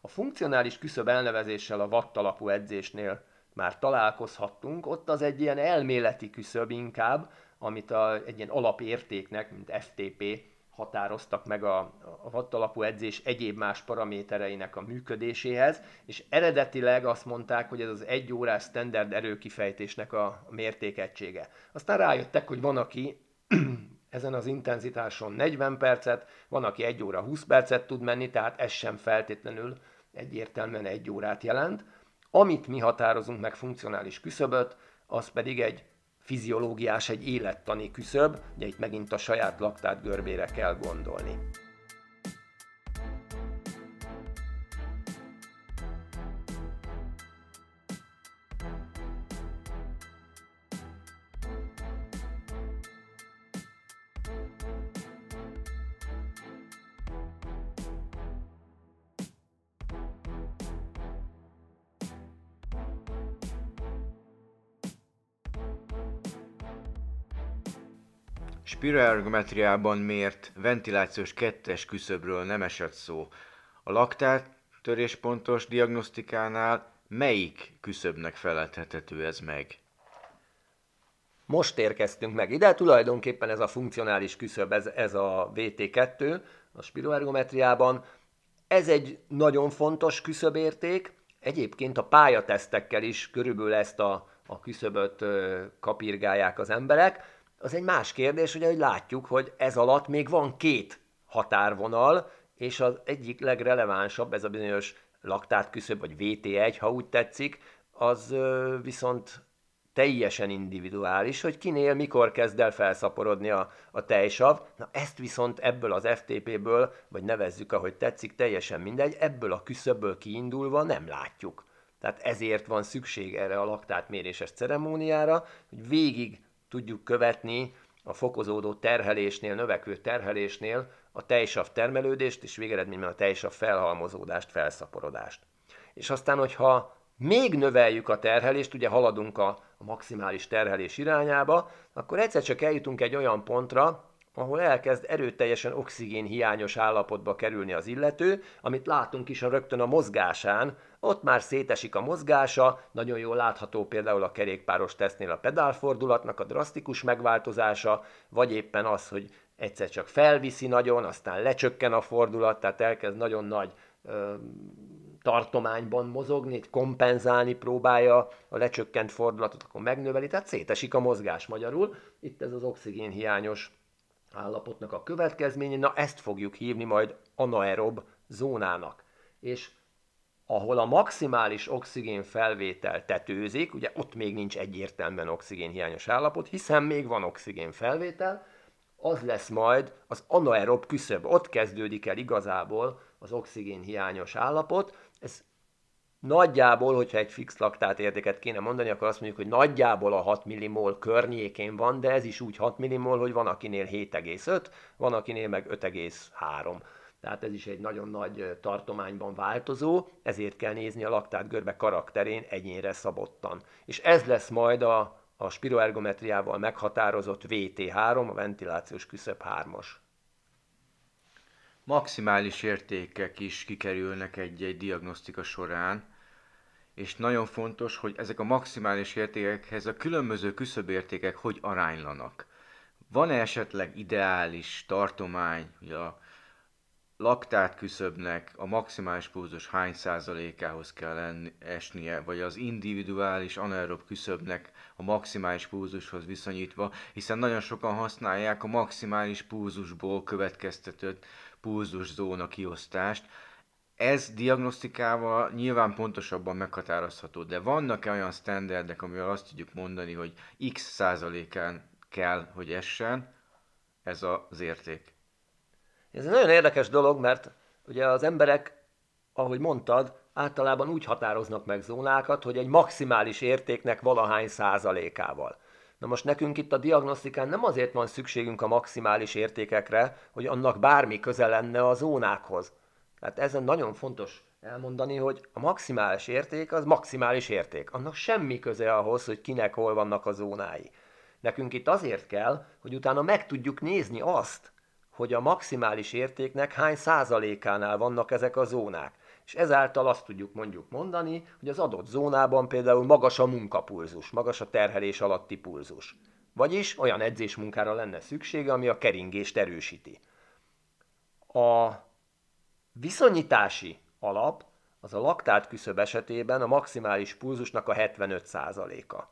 A funkcionális küszöb elnevezéssel a watt alapú edzésnél már találkozhattunk, ott az egy ilyen elméleti küszöb inkább, amit a, egy ilyen alapértéknek, mint FTP határoztak meg a, a watt alapú edzés egyéb más paramétereinek a működéséhez, és eredetileg azt mondták, hogy ez az egy órás standard erőkifejtésnek a mértékegysége. Aztán rájöttek, hogy van, aki ezen az intenzitáson 40 percet, van, aki 1 óra 20 percet tud menni, tehát ez sem feltétlenül egyértelműen egy órát jelent. Amit mi határozunk meg funkcionális küszöböt, az pedig egy fiziológiás, egy élettani küszöb, ugye itt megint a saját laktát görbére kell gondolni.
Spiroergometriában mért ventilációs kettes küszöbről nem esett szó. A laktát töréspontos diagnosztikánál melyik küszöbnek feleltethető ez meg?
Most érkeztünk meg ide, tulajdonképpen ez a funkcionális küszöb, ez, ez a VT2 a spiroergometriában. Ez egy nagyon fontos küszöbérték, egyébként a pályatesztekkel is körülbelül ezt a, a küszöböt kapirgálják az emberek. Az egy más kérdés, ugye, hogy látjuk, hogy ez alatt még van két határvonal, és az egyik legrelevánsabb, ez a bizonyos laktát küszöb, vagy VT1, ha úgy tetszik, az viszont teljesen individuális, hogy kinél mikor kezd el felszaporodni a, a tejsav. Na ezt viszont ebből az FTP-ből, vagy nevezzük, ahogy tetszik, teljesen mindegy, ebből a küszöbből kiindulva nem látjuk. Tehát ezért van szükség erre a laktátméréses ceremóniára, hogy végig tudjuk követni a fokozódó terhelésnél, növekvő terhelésnél a tejsav termelődést, és végeredményben a tejsav felhalmozódást, felszaporodást. És aztán, hogyha még növeljük a terhelést, ugye haladunk a, a maximális terhelés irányába, akkor egyszer csak eljutunk egy olyan pontra, ahol elkezd erőteljesen oxigén hiányos állapotba kerülni az illető, amit látunk is a rögtön a mozgásán, ott már szétesik a mozgása, nagyon jól látható például a kerékpáros tesztnél a pedálfordulatnak a drasztikus megváltozása, vagy éppen az, hogy egyszer csak felviszi nagyon, aztán lecsökken a fordulat, tehát elkezd nagyon nagy ö, tartományban mozogni, kompenzálni próbálja a lecsökkent fordulatot, akkor megnöveli, tehát szétesik a mozgás magyarul. Itt ez az oxigénhiányos állapotnak a következménye, na ezt fogjuk hívni majd anaerob zónának. És ahol a maximális oxigén felvétel tetőzik, ugye ott még nincs egyértelműen oxigénhiányos állapot, hiszen még van oxigén felvétel, az lesz majd az anaerob küszöb. Ott kezdődik el igazából az oxigénhiányos állapot. Nagyjából, hogyha egy fix laktát értéket kéne mondani, akkor azt mondjuk, hogy nagyjából a 6 millimol környékén van, de ez is úgy 6 millimol, hogy van akinél 7,5, van akinél meg 5,3 tehát ez is egy nagyon nagy tartományban változó, ezért kell nézni a laktát görbe karakterén egyénre szabottan. És ez lesz majd a, a spiroergometriával meghatározott VT3, a ventilációs küszöb 3-as.
Maximális értékek is kikerülnek egy-egy diagnosztika során, és nagyon fontos, hogy ezek a maximális értékekhez a különböző küszöbértékek hogy aránylanak. Van-e esetleg ideális tartomány, hogy a laktát küszöbnek a maximális pulzus hány százalékához kell esnie, vagy az individuális anaerob küszöbnek a maximális pulzushoz viszonyítva, hiszen nagyon sokan használják a maximális pulzusból következtetett pulzuszóna kiosztást. Ez diagnosztikával nyilván pontosabban meghatározható, de vannak-e olyan standardek, amivel azt tudjuk mondani, hogy x százalékán kell, hogy essen ez az érték?
Ez egy nagyon érdekes dolog, mert Ugye az emberek, ahogy mondtad, általában úgy határoznak meg zónákat, hogy egy maximális értéknek valahány százalékával. Na most nekünk itt a diagnosztikán nem azért van szükségünk a maximális értékekre, hogy annak bármi köze lenne a zónákhoz. Tehát ezen nagyon fontos elmondani, hogy a maximális érték az maximális érték. Annak semmi köze ahhoz, hogy kinek hol vannak a zónái. Nekünk itt azért kell, hogy utána meg tudjuk nézni azt, hogy a maximális értéknek hány százalékánál vannak ezek a zónák. És ezáltal azt tudjuk mondjuk mondani, hogy az adott zónában például magas a munkapulzus, magas a terhelés alatti pulzus. Vagyis olyan edzésmunkára lenne szüksége, ami a keringést erősíti. A viszonyítási alap az a laktát küszöb esetében a maximális pulzusnak a 75%-a.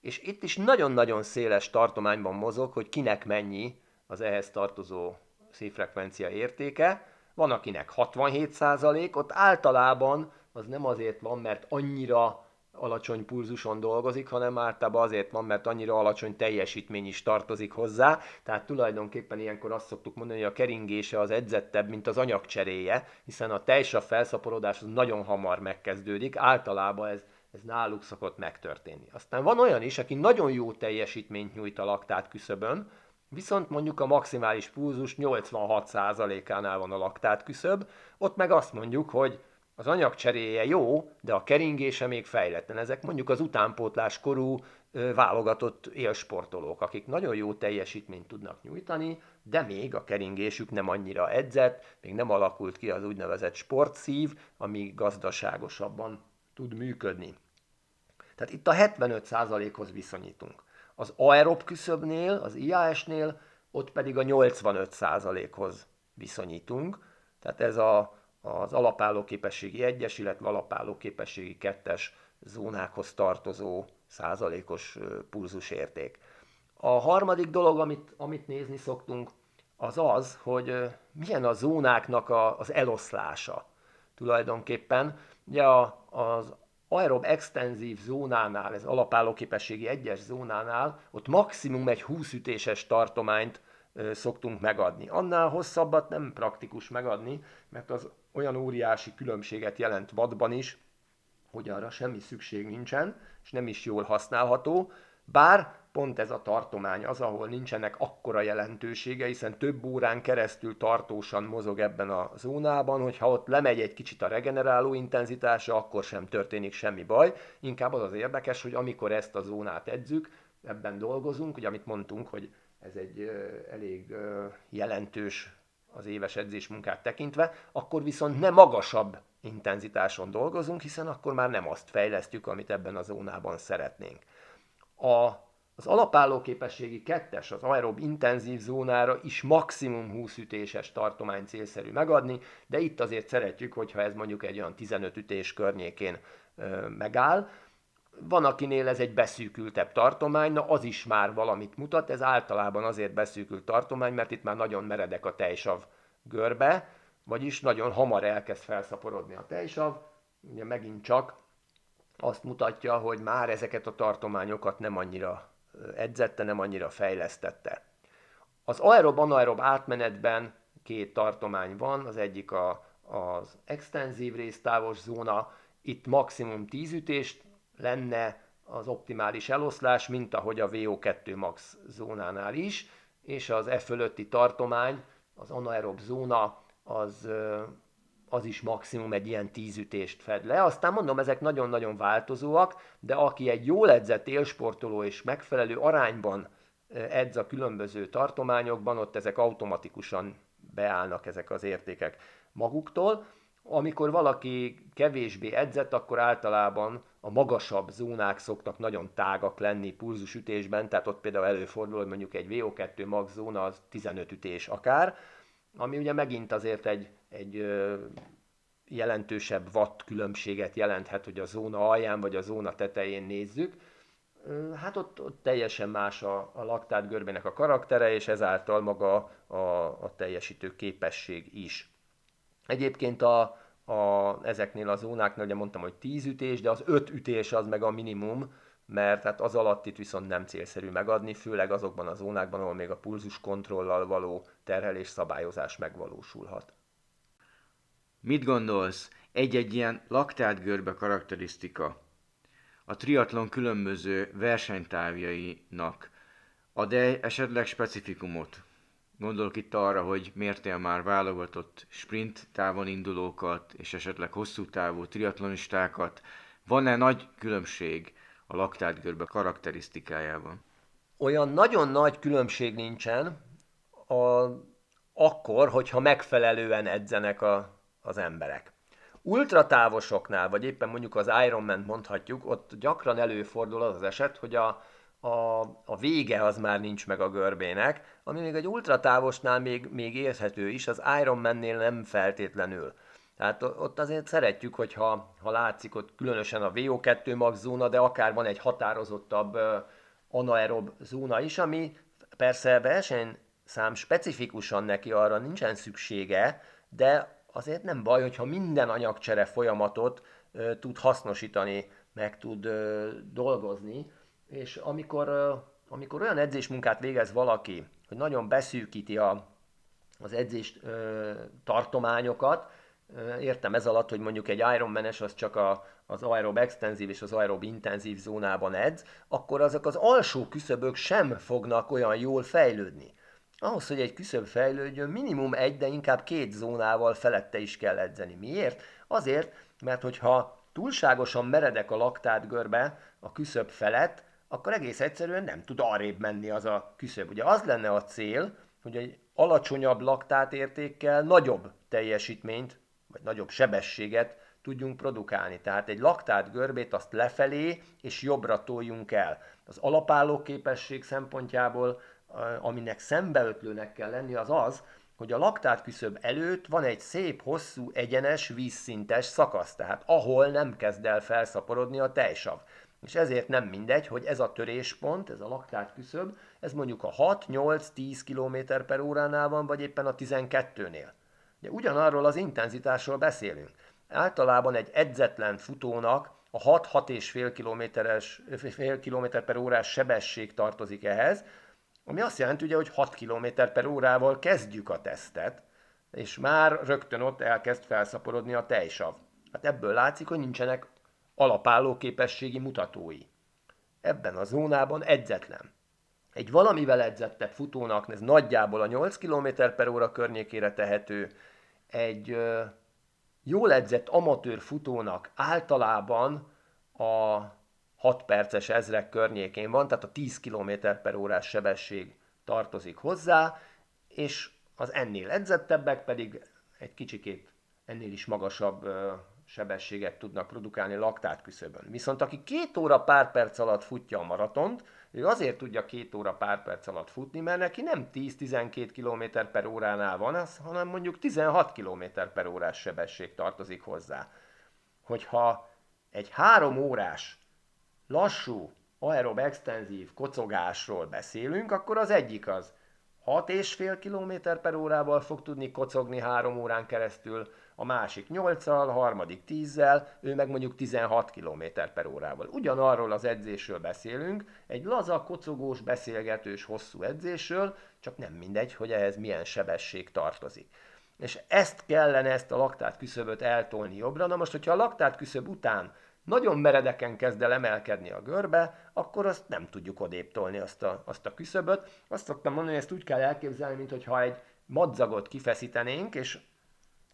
És itt is nagyon-nagyon széles tartományban mozog, hogy kinek mennyi az ehhez tartozó szívfrekvencia értéke. Van, akinek 67%, ott általában az nem azért van, mert annyira alacsony pulzuson dolgozik, hanem általában azért van, mert annyira alacsony teljesítmény is tartozik hozzá. Tehát tulajdonképpen ilyenkor azt szoktuk mondani, hogy a keringése az edzettebb, mint az anyagcseréje, hiszen a tejsav felszaporodás az nagyon hamar megkezdődik, általában ez, ez náluk szokott megtörténni. Aztán van olyan is, aki nagyon jó teljesítményt nyújt a laktát küszöbön, Viszont mondjuk a maximális pulzus 86%-ánál van a laktát küszöb, ott meg azt mondjuk, hogy az anyagcseréje jó, de a keringése még fejletlen. Ezek mondjuk az utánpótlás korú válogatott élsportolók, akik nagyon jó teljesítményt tudnak nyújtani, de még a keringésük nem annyira edzett, még nem alakult ki az úgynevezett sportszív, ami gazdaságosabban tud működni. Tehát itt a 75%-hoz viszonyítunk. Az aerob küszöbnél, az IAS-nél, ott pedig a 85%-hoz viszonyítunk. Tehát ez a, az alapállóképességi egyes, illetve alapállóképességi kettes zónákhoz tartozó százalékos pulzusérték. A harmadik dolog, amit, amit nézni szoktunk, az az, hogy milyen a zónáknak a, az eloszlása tulajdonképpen. Ugye a, az aerob extenzív zónánál, ez alapállóképességi egyes zónánál, ott maximum egy 20 ütéses tartományt szoktunk megadni. Annál hosszabbat nem praktikus megadni, mert az olyan óriási különbséget jelent vadban is, hogy arra semmi szükség nincsen, és nem is jól használható, bár pont ez a tartomány az, ahol nincsenek akkora jelentősége, hiszen több órán keresztül tartósan mozog ebben a zónában, hogyha ott lemegy egy kicsit a regeneráló intenzitása, akkor sem történik semmi baj. Inkább az az érdekes, hogy amikor ezt a zónát edzük, ebben dolgozunk, ugye amit mondtunk, hogy ez egy elég jelentős az éves edzésmunkát tekintve, akkor viszont ne magasabb intenzitáson dolgozunk, hiszen akkor már nem azt fejlesztjük, amit ebben a zónában szeretnénk. A az alapálló képességi kettes, az aerob intenzív zónára is maximum 20 ütéses tartomány célszerű megadni, de itt azért szeretjük, hogyha ez mondjuk egy olyan 15 ütés környékén ö, megáll. Van, akinél ez egy beszűkültebb tartomány, na az is már valamit mutat, ez általában azért beszűkült tartomány, mert itt már nagyon meredek a tejsav görbe, vagyis nagyon hamar elkezd felszaporodni a tejsav, ugye megint csak azt mutatja, hogy már ezeket a tartományokat nem annyira edzette, nem annyira fejlesztette. Az aerob-anaerob átmenetben két tartomány van, az egyik a, az extenzív résztávos zóna, itt maximum 10 ütést lenne az optimális eloszlás, mint ahogy a VO2 max zónánál is, és az E fölötti tartomány, az anaerob zóna, az az is maximum egy ilyen tízütést fed le. Aztán mondom, ezek nagyon-nagyon változóak, de aki egy jól edzett élsportoló és megfelelő arányban edz a különböző tartományokban, ott ezek automatikusan beállnak ezek az értékek maguktól. Amikor valaki kevésbé edzett, akkor általában a magasabb zónák szoktak nagyon tágak lenni pulzusütésben, tehát ott például előfordul, hogy mondjuk egy VO2 max zóna az 15 ütés akár, ami ugye megint azért egy, egy jelentősebb watt különbséget jelenthet, hogy a zóna alján vagy a zóna tetején nézzük. Hát ott, ott teljesen más a, a laktát görbének a karaktere, és ezáltal maga a, a teljesítő képesség is. Egyébként a, a, ezeknél a zónáknál ugye mondtam, hogy 10 ütés, de az 5 ütés az meg a minimum, mert hát az alatt itt viszont nem célszerű megadni, főleg azokban a zónákban, ahol még a pulzus kontrollal való terhelés szabályozás megvalósulhat.
Mit gondolsz, egy-egy ilyen laktátgörbe karakterisztika a triatlon különböző versenytávjainak ad-e esetleg specifikumot? Gondolok itt arra, hogy mértél már válogatott sprint távon indulókat, és esetleg hosszú távú triatlonistákat. Van-e nagy különbség a laktátgörbe karakterisztikájában?
Olyan nagyon nagy különbség nincsen, a, akkor, hogyha megfelelően edzenek a, az emberek. Ultratávosoknál, vagy éppen mondjuk az Ironman mondhatjuk, ott gyakran előfordul az az eset, hogy a, a, a vége az már nincs meg a görbének, ami még egy ultratávosnál még, még érthető is, az Ironman-nél nem feltétlenül. Tehát ott azért szeretjük, hogyha ha látszik ott különösen a VO2 max zóna, de akár van egy határozottabb anaerob zóna is, ami persze versenyszám specifikusan neki arra nincsen szüksége, de azért nem baj, hogyha minden anyagcsere folyamatot uh, tud hasznosítani, meg tud uh, dolgozni, és amikor, amikor olyan edzésmunkát végez valaki, hogy nagyon beszűkíti a, az edzés uh, tartományokat, Értem ez alatt, hogy mondjuk egy Ironman-es az csak a, az aerob extenzív és az aerob intenzív zónában edz, akkor azok az alsó küszöbök sem fognak olyan jól fejlődni. Ahhoz, hogy egy küszöb fejlődjön, minimum egy, de inkább két zónával felette is kell edzeni. Miért? Azért, mert hogyha túlságosan meredek a laktát görbe a küszöb felett, akkor egész egyszerűen nem tud arrébb menni az a küszöb. Ugye az lenne a cél, hogy egy alacsonyabb laktát értékkel nagyobb teljesítményt vagy nagyobb sebességet tudjunk produkálni. Tehát egy laktát görbét azt lefelé és jobbra toljunk el. Az alapálló képesség szempontjából, aminek szembeötlőnek kell lenni, az az, hogy a laktát küszöb előtt van egy szép, hosszú, egyenes, vízszintes szakasz, tehát ahol nem kezd el felszaporodni a tejsav. És ezért nem mindegy, hogy ez a töréspont, ez a laktát küszöb, ez mondjuk a 6-8-10 km per óránál van, vagy éppen a 12-nél. Ugye ugyanarról az intenzitásról beszélünk. Általában egy edzetlen futónak a 6-6,5 kilométeres, fél kilométer per órás sebesség tartozik ehhez, ami azt jelenti ugye, hogy 6 km per órával kezdjük a tesztet, és már rögtön ott elkezd felszaporodni a tejsav. Hát ebből látszik, hogy nincsenek alapálló képességi mutatói. Ebben a zónában edzetlen. Egy valamivel edzettebb futónak ez nagyjából a 8 km per óra környékére tehető, egy ö, jól edzett amatőr futónak általában a 6 perces ezrek környékén van, tehát a 10 km per órás sebesség tartozik hozzá, és az ennél edzettebbek pedig egy kicsikét ennél is magasabb sebességet tudnak produkálni laktát küszöbön. Viszont aki két óra pár perc alatt futja a maratont, ő azért tudja két óra pár perc alatt futni, mert neki nem 10-12 km per óránál van, hanem mondjuk 16 km per órás sebesség tartozik hozzá. Hogyha egy három órás, lassú, aerob extenzív kocogásról beszélünk, akkor az egyik az 6,5 km per órával fog tudni kocogni három órán keresztül, a másik 8-al, a harmadik 10-zel, ő meg mondjuk 16 km per órával. Ugyanarról az edzésről beszélünk, egy laza, kocogós, beszélgetős, hosszú edzésről, csak nem mindegy, hogy ehhez milyen sebesség tartozik. És ezt kellene, ezt a laktát küszöböt eltolni jobbra. Na most, hogyha a laktát küszöb után nagyon meredeken kezd el emelkedni a görbe, akkor azt nem tudjuk odébb tolni azt a, azt a küszöböt. Azt szoktam mondani, hogy ezt úgy kell elképzelni, mintha egy madzagot kifeszítenénk, és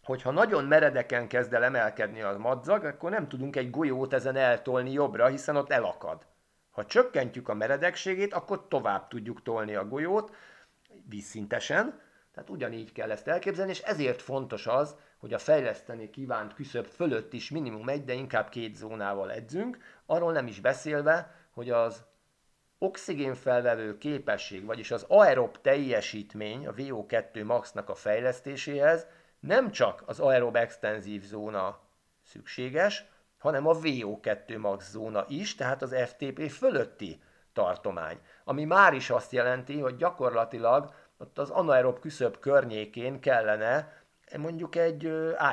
hogyha nagyon meredeken kezd el emelkedni a madzag, akkor nem tudunk egy golyót ezen eltolni jobbra, hiszen ott elakad. Ha csökkentjük a meredekségét, akkor tovább tudjuk tolni a golyót vízszintesen, tehát ugyanígy kell ezt elképzelni, és ezért fontos az, hogy a fejleszteni kívánt küszöb fölött is minimum egy, de inkább két zónával edzünk, arról nem is beszélve, hogy az oxigénfelvevő képesség, vagyis az aerob teljesítmény a VO2 maxnak a fejlesztéséhez nem csak az aerob extenzív zóna szükséges, hanem a VO2 max zóna is, tehát az FTP fölötti tartomány, ami már is azt jelenti, hogy gyakorlatilag ott az anaerob küszöb környékén kellene mondjuk egy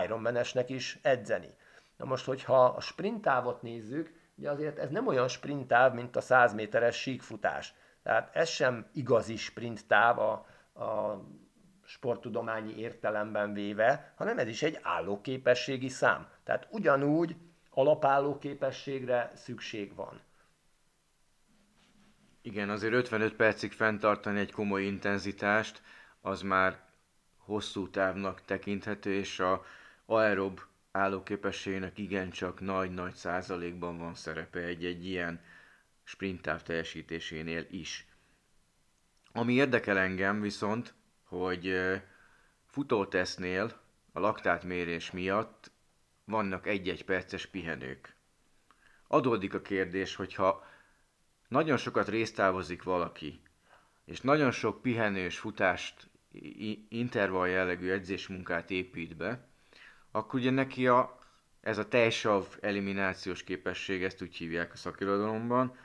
Ironmanesnek is edzeni. Na most, hogyha a sprinttávot nézzük, ugye azért ez nem olyan sprintáv, mint a 100 méteres síkfutás. Tehát ez sem igazi sprinttáv a, a sporttudományi értelemben véve, hanem ez is egy állóképességi szám. Tehát ugyanúgy alapállóképességre szükség van.
Igen, azért 55 percig fenntartani egy komoly intenzitást, az már hosszú távnak tekinthető, és a aerob állóképességének igencsak nagy-nagy százalékban van szerepe egy-egy ilyen sprintáv teljesítésénél is. Ami érdekel engem viszont, hogy futótesznél a laktátmérés miatt vannak egy-egy perces pihenők. Adódik a kérdés, hogyha nagyon sokat résztávozik valaki, és nagyon sok pihenős futást, intervall jellegű edzésmunkát épít be, akkor ugye neki a, ez a teljesav eliminációs képesség, ezt úgy hívják a szakirodalomban,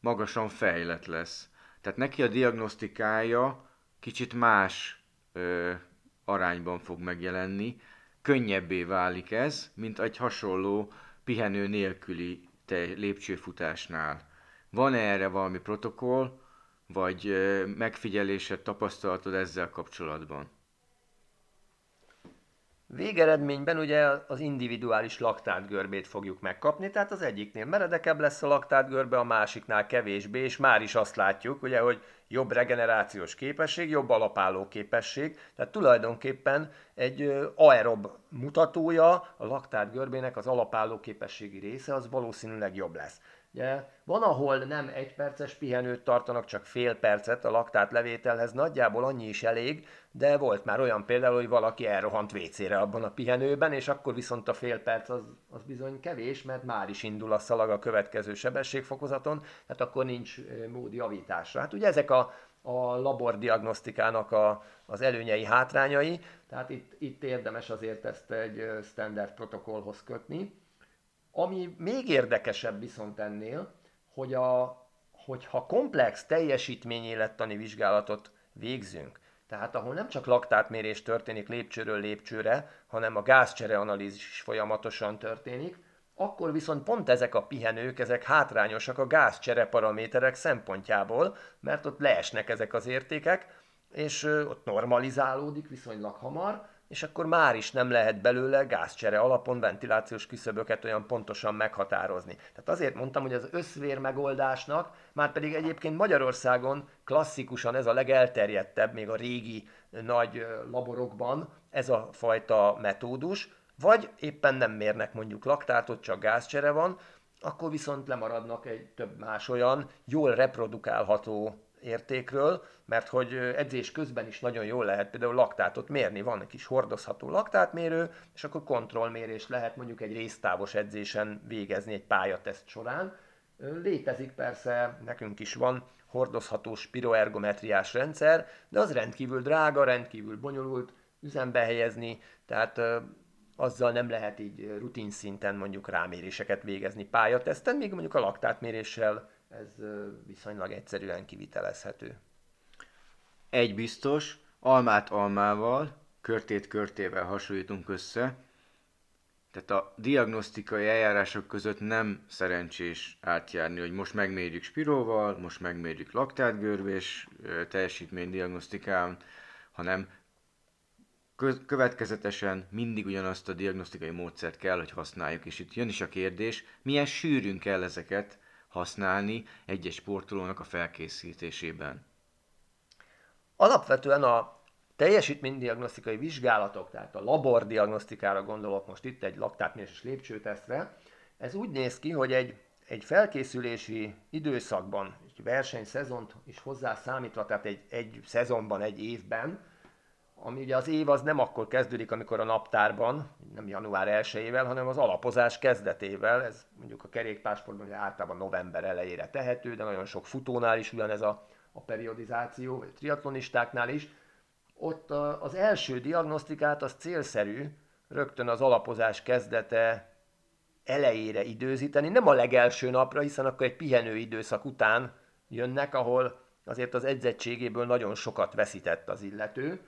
magasan fejlett lesz. Tehát neki a diagnosztikája kicsit más ö, arányban fog megjelenni, könnyebbé válik ez, mint egy hasonló pihenő nélküli te lépcsőfutásnál. Van-e erre valami protokoll, vagy megfigyelésed, tapasztalatod ezzel kapcsolatban?
Végeredményben ugye az individuális laktátgörbét fogjuk megkapni, tehát az egyiknél meredekebb lesz a laktátgörbe, a másiknál kevésbé, és már is azt látjuk, ugye, hogy jobb regenerációs képesség, jobb alapálló képesség, tehát tulajdonképpen egy aerob mutatója a laktátgörbének az alapálló képességi része, az valószínűleg jobb lesz. Ugye, van, ahol nem egy perces pihenőt tartanak, csak fél percet a laktát levételhez, nagyjából annyi is elég, de volt már olyan például, hogy valaki elrohant WC-re abban a pihenőben, és akkor viszont a fél perc az, az bizony kevés, mert már is indul a szalag a következő sebességfokozaton, tehát akkor nincs mód javításra. Hát ugye ezek a, a labordiagnosztikának a, az előnyei, hátrányai, tehát itt, itt érdemes azért ezt egy standard protokollhoz kötni. Ami még érdekesebb viszont ennél, hogy a, hogyha komplex teljesítményélettani vizsgálatot végzünk, tehát ahol nem csak laktátmérés történik lépcsőről lépcsőre, hanem a gázcsere analízis is folyamatosan történik, akkor viszont pont ezek a pihenők, ezek hátrányosak a gázcsere paraméterek szempontjából, mert ott leesnek ezek az értékek, és ott normalizálódik viszonylag hamar, és akkor már is nem lehet belőle gázcsere alapon ventilációs küszöböket olyan pontosan meghatározni. Tehát azért mondtam, hogy az összvér megoldásnak, már pedig egyébként Magyarországon klasszikusan ez a legelterjedtebb, még a régi nagy laborokban ez a fajta metódus, vagy éppen nem mérnek mondjuk laktátot, csak gázcsere van, akkor viszont lemaradnak egy több más olyan jól reprodukálható értékről, mert hogy edzés közben is nagyon jól lehet például laktátot mérni, van egy kis hordozható laktátmérő, és akkor kontrollmérés lehet mondjuk egy résztávos edzésen végezni egy pályateszt során. Létezik persze, nekünk is van hordozható spiroergometriás rendszer, de az rendkívül drága, rendkívül bonyolult üzembe helyezni, tehát azzal nem lehet így rutin szinten mondjuk ráméréseket végezni pályateszten, még mondjuk a laktátméréssel ez viszonylag egyszerűen kivitelezhető.
Egy biztos, almát almával, körtét körtével hasonlítunk össze, tehát a diagnosztikai eljárások között nem szerencsés átjárni, hogy most megmérjük spiróval, most megmérjük laktátgörvés teljesítménydiagnosztikán, hanem következetesen mindig ugyanazt a diagnosztikai módszert kell, hogy használjuk. És itt jön is a kérdés, milyen sűrűn kell ezeket használni egy-egy sportolónak a felkészítésében?
Alapvetően a teljesítménydiagnosztikai vizsgálatok, tehát a labordiagnosztikára gondolok most itt egy laktátméréses lépcsőtesztre, ez úgy néz ki, hogy egy, egy felkészülési időszakban, egy versenyszezont is hozzá számítva, tehát egy, egy szezonban, egy évben, ami ugye az év az nem akkor kezdődik, amikor a naptárban, nem január 1-ével, hanem az alapozás kezdetével, ez mondjuk a kerékpársportban ugye általában november elejére tehető, de nagyon sok futónál is ugyanez a, a periodizáció, vagy triatlonistáknál is. Ott a, az első diagnosztikát az célszerű rögtön az alapozás kezdete elejére időzíteni, nem a legelső napra, hiszen akkor egy pihenő időszak után jönnek, ahol azért az edzettségéből nagyon sokat veszített az illető,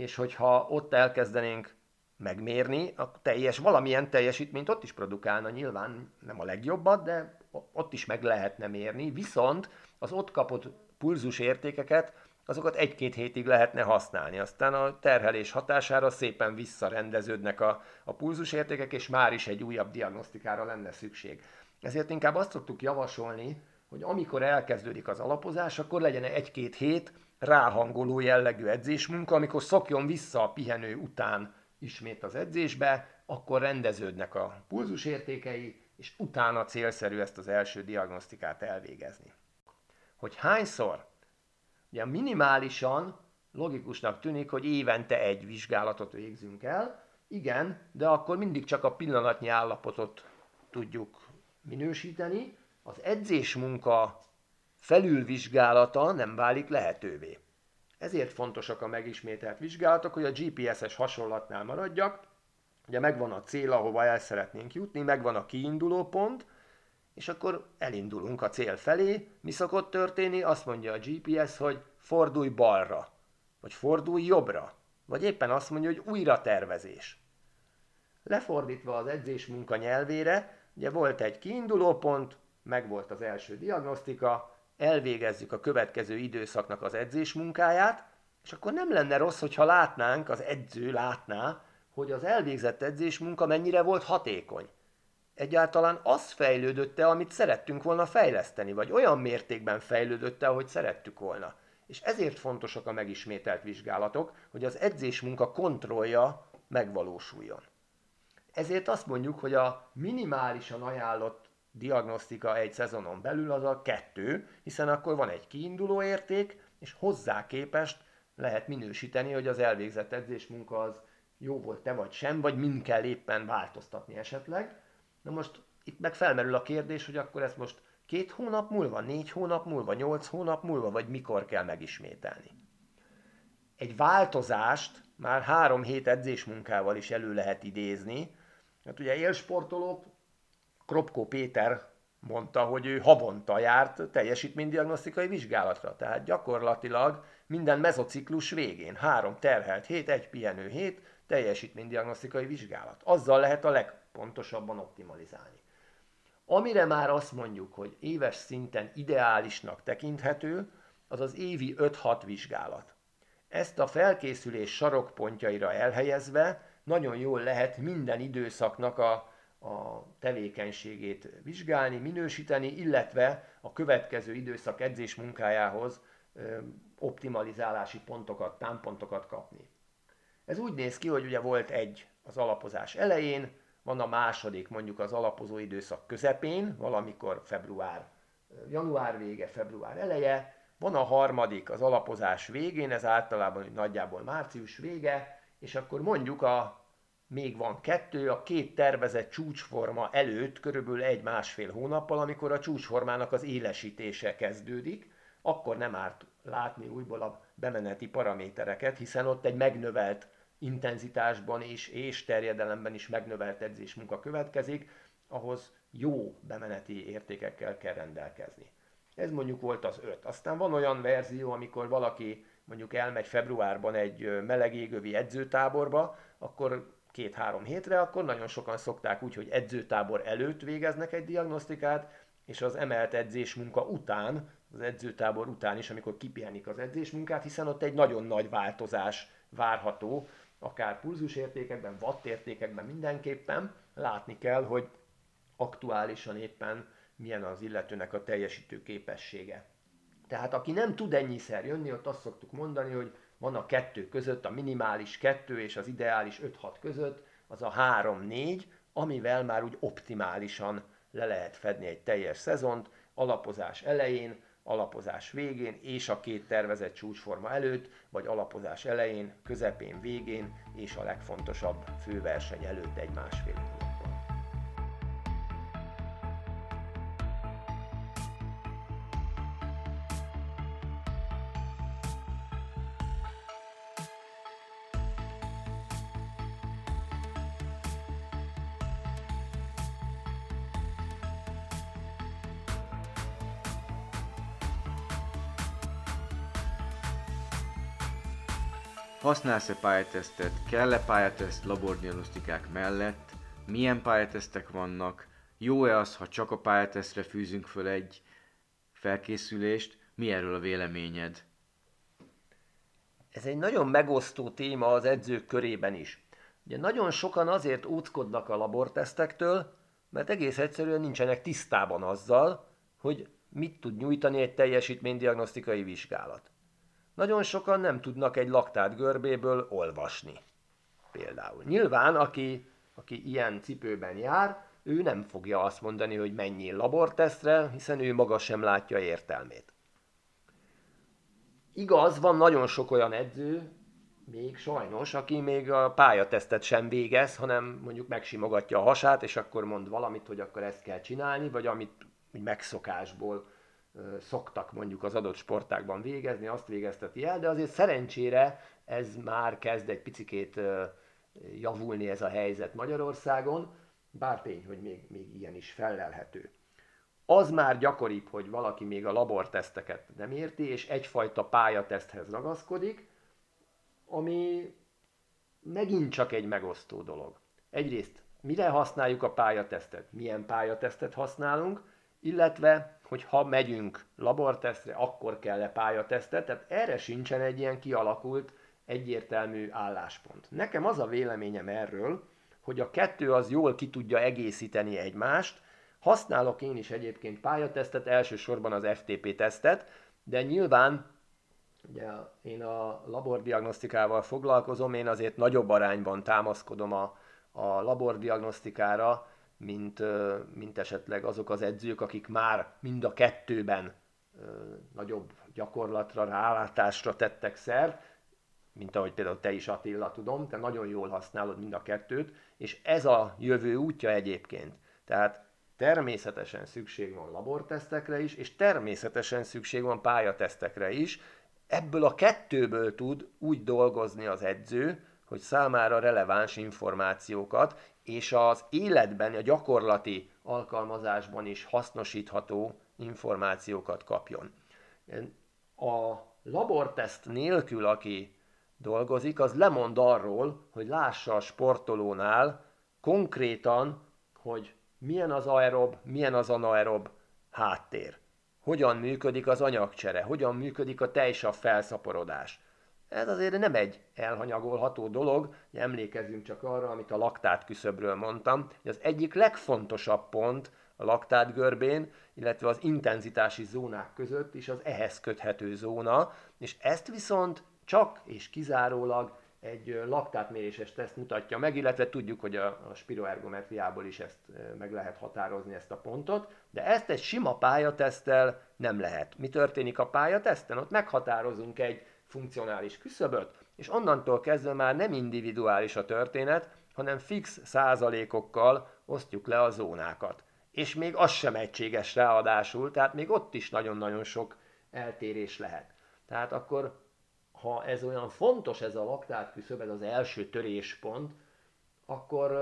és hogyha ott elkezdenénk megmérni, a teljes, valamilyen teljesítményt ott is produkálna, nyilván nem a legjobbat, de ott is meg lehetne mérni, viszont az ott kapott pulzus értékeket azokat egy-két hétig lehetne használni. Aztán a terhelés hatására szépen visszarendeződnek a, a pulzusértékek, és már is egy újabb diagnosztikára lenne szükség. Ezért inkább azt szoktuk javasolni, hogy amikor elkezdődik az alapozás, akkor legyen egy-két hét ráhangoló jellegű edzésmunka, amikor szokjon vissza a pihenő után ismét az edzésbe, akkor rendeződnek a pulzusértékei, és utána célszerű ezt az első diagnosztikát elvégezni. Hogy hányszor? Ugye minimálisan logikusnak tűnik, hogy évente egy vizsgálatot végzünk el, igen, de akkor mindig csak a pillanatnyi állapotot tudjuk minősíteni, az edzésmunka felülvizsgálata nem válik lehetővé. Ezért fontosak a megismételt vizsgálatok, hogy a GPS-es hasonlatnál maradjak, ugye megvan a cél, ahova el szeretnénk jutni, megvan a kiinduló pont, és akkor elindulunk a cél felé. Mi szokott történni? Azt mondja a GPS, hogy fordulj balra, vagy fordulj jobbra, vagy éppen azt mondja, hogy újra tervezés. Lefordítva az edzés munka nyelvére, ugye volt egy kiinduló pont, megvolt az első diagnosztika, elvégezzük a következő időszaknak az edzés munkáját, és akkor nem lenne rossz, hogyha látnánk, az edző látná, hogy az elvégzett edzés munka mennyire volt hatékony. Egyáltalán az fejlődött-e, amit szerettünk volna fejleszteni, vagy olyan mértékben fejlődött-e, ahogy szerettük volna. És ezért fontosak a megismételt vizsgálatok, hogy az edzés munka kontrollja megvalósuljon. Ezért azt mondjuk, hogy a minimálisan ajánlott diagnosztika egy szezonon belül az a kettő, hiszen akkor van egy kiinduló érték, és hozzá képest lehet minősíteni, hogy az elvégzett edzésmunka az jó volt-e vagy sem, vagy mind kell éppen változtatni esetleg. Na most itt meg felmerül a kérdés, hogy akkor ezt most két hónap múlva, négy hónap múlva, nyolc hónap múlva, vagy mikor kell megismételni. Egy változást már három hét edzésmunkával is elő lehet idézni. Hát ugye élsportolók Kropko Péter mondta, hogy ő havonta járt teljesítménydiagnosztikai vizsgálatra. Tehát gyakorlatilag minden mezociklus végén három terhelt hét, egy pihenő hét, teljesítménydiagnosztikai vizsgálat. Azzal lehet a legpontosabban optimalizálni. Amire már azt mondjuk, hogy éves szinten ideálisnak tekinthető, az az évi 5-6 vizsgálat. Ezt a felkészülés sarokpontjaira elhelyezve nagyon jól lehet minden időszaknak a a tevékenységét vizsgálni, minősíteni, illetve a következő időszak edzés munkájához optimalizálási pontokat, támpontokat kapni. Ez úgy néz ki, hogy ugye volt egy az alapozás elején, van a második mondjuk az alapozó időszak közepén, valamikor február, január vége, február eleje, van a harmadik az alapozás végén, ez általában nagyjából március vége, és akkor mondjuk a még van kettő, a két tervezett csúcsforma előtt körülbelül egy-másfél hónappal, amikor a csúcsformának az élesítése kezdődik, akkor nem árt látni újból a bemeneti paramétereket, hiszen ott egy megnövelt intenzitásban is és terjedelemben is megnövelt edzésmunka következik, ahhoz jó bemeneti értékekkel kell rendelkezni. Ez mondjuk volt az öt. Aztán van olyan verzió, amikor valaki mondjuk elmegy februárban egy melegégövi edzőtáborba, akkor két-három hétre, akkor nagyon sokan szokták úgy, hogy edzőtábor előtt végeznek egy diagnosztikát, és az emelt edzés munka után, az edzőtábor után is, amikor kipihenik az edzésmunkát, hiszen ott egy nagyon nagy változás várható, akár pulzusértékekben, wattértékekben mindenképpen látni kell, hogy aktuálisan éppen milyen az illetőnek a teljesítő képessége. Tehát aki nem tud ennyiszer jönni, ott azt szoktuk mondani, hogy van a kettő között, a minimális kettő és az ideális 5-6 között, az a 3-4, amivel már úgy optimálisan le lehet fedni egy teljes szezont, alapozás elején, alapozás végén és a két tervezett csúcsforma előtt, vagy alapozás elején, közepén, végén és a legfontosabb főverseny előtt egy másfél
Használsz-e pályatesztet? Kell-e pályateszt labordiagnosztikák mellett? Milyen pályatesztek vannak? Jó-e az, ha csak a pályatesztre fűzünk föl egy felkészülést? Mi erről a véleményed?
ez egy nagyon megosztó téma az edzők körében is. Ugye nagyon sokan azért óckodnak a labortesztektől, mert egész egyszerűen nincsenek tisztában azzal, hogy mit tud nyújtani egy teljesítménydiagnosztikai vizsgálat. Nagyon sokan nem tudnak egy laktát görbéből olvasni. Például. Nyilván, aki, aki ilyen cipőben jár, ő nem fogja azt mondani, hogy mennyi labortesztre, hiszen ő maga sem látja értelmét. Igaz, van nagyon sok olyan edző, még sajnos, aki még a pályatesztet sem végez, hanem mondjuk megsimogatja a hasát, és akkor mond valamit, hogy akkor ezt kell csinálni, vagy amit úgy megszokásból szoktak mondjuk az adott sportákban végezni, azt végezteti el, de azért szerencsére ez már kezd egy picikét javulni ez a helyzet Magyarországon, bár tény, hogy még, még ilyen is felelhető. Az már gyakoribb, hogy valaki még a laborteszteket nem érti, és egyfajta pályateszthez ragaszkodik, ami megint csak egy megosztó dolog. Egyrészt, mire használjuk a pályatesztet, milyen pályatesztet használunk, illetve, hogy ha megyünk labortesztre, akkor kell-e pályatesztet, tehát erre sincsen egy ilyen kialakult, egyértelmű álláspont. Nekem az a véleményem erről, hogy a kettő az jól ki tudja egészíteni egymást, Használok én is egyébként pályatesztet, elsősorban az FTP tesztet, de nyilván ugye én a labordiagnosztikával foglalkozom, én azért nagyobb arányban támaszkodom a, a labordiagnosztikára, mint, mint esetleg azok az edzők, akik már mind a kettőben nagyobb gyakorlatra, rálátásra tettek szert, mint ahogy például te is Attila tudom, te nagyon jól használod mind a kettőt, és ez a jövő útja egyébként. Tehát természetesen szükség van labortesztekre is, és természetesen szükség van pályatesztekre is. Ebből a kettőből tud úgy dolgozni az edző, hogy számára releváns információkat, és az életben, a gyakorlati alkalmazásban is hasznosítható információkat kapjon. A laborteszt nélkül, aki dolgozik, az lemond arról, hogy lássa a sportolónál konkrétan, hogy milyen az aerob, milyen az anaerob háttér. Hogyan működik az anyagcsere, hogyan működik a tejsav felszaporodás. Ez azért nem egy elhanyagolható dolog, emlékezzünk csak arra, amit a laktát küszöbről mondtam, hogy az egyik legfontosabb pont a laktát görbén, illetve az intenzitási zónák között is az ehhez köthető zóna, és ezt viszont csak és kizárólag egy laktátméréses teszt mutatja meg, illetve tudjuk, hogy a, a spiroergometriából is ezt meg lehet határozni ezt a pontot, de ezt egy sima pályateszttel nem lehet. Mi történik a pályateszten? Ott meghatározunk egy funkcionális küszöböt, és onnantól kezdve már nem individuális a történet, hanem fix százalékokkal osztjuk le a zónákat. És még az sem egységes ráadásul, tehát még ott is nagyon-nagyon sok eltérés lehet. Tehát akkor ha ez olyan fontos, ez a laktát küszöb, ez az első töréspont, akkor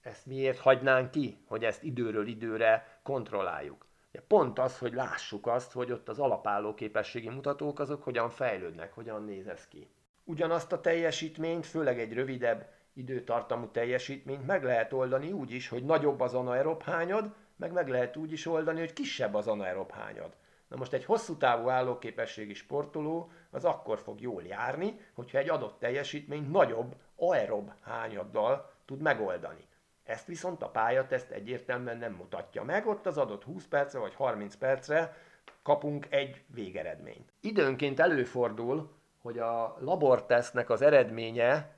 ezt miért hagynánk ki, hogy ezt időről időre kontrolláljuk? Pont az, hogy lássuk azt, hogy ott az alapálló képességi mutatók azok hogyan fejlődnek, hogyan néz ez ki. Ugyanazt a teljesítményt, főleg egy rövidebb időtartamú teljesítményt meg lehet oldani úgy is, hogy nagyobb az anaerob hányad, meg meg lehet úgy is oldani, hogy kisebb az anaerob hányad. Na most egy hosszú távú állóképességi sportoló az akkor fog jól járni, hogyha egy adott teljesítményt nagyobb aerob hányaddal tud megoldani. Ezt viszont a pályateszt egyértelműen nem mutatja meg, ott az adott 20 percre vagy 30 percre kapunk egy végeredményt. Időnként előfordul, hogy a labortesztnek az eredménye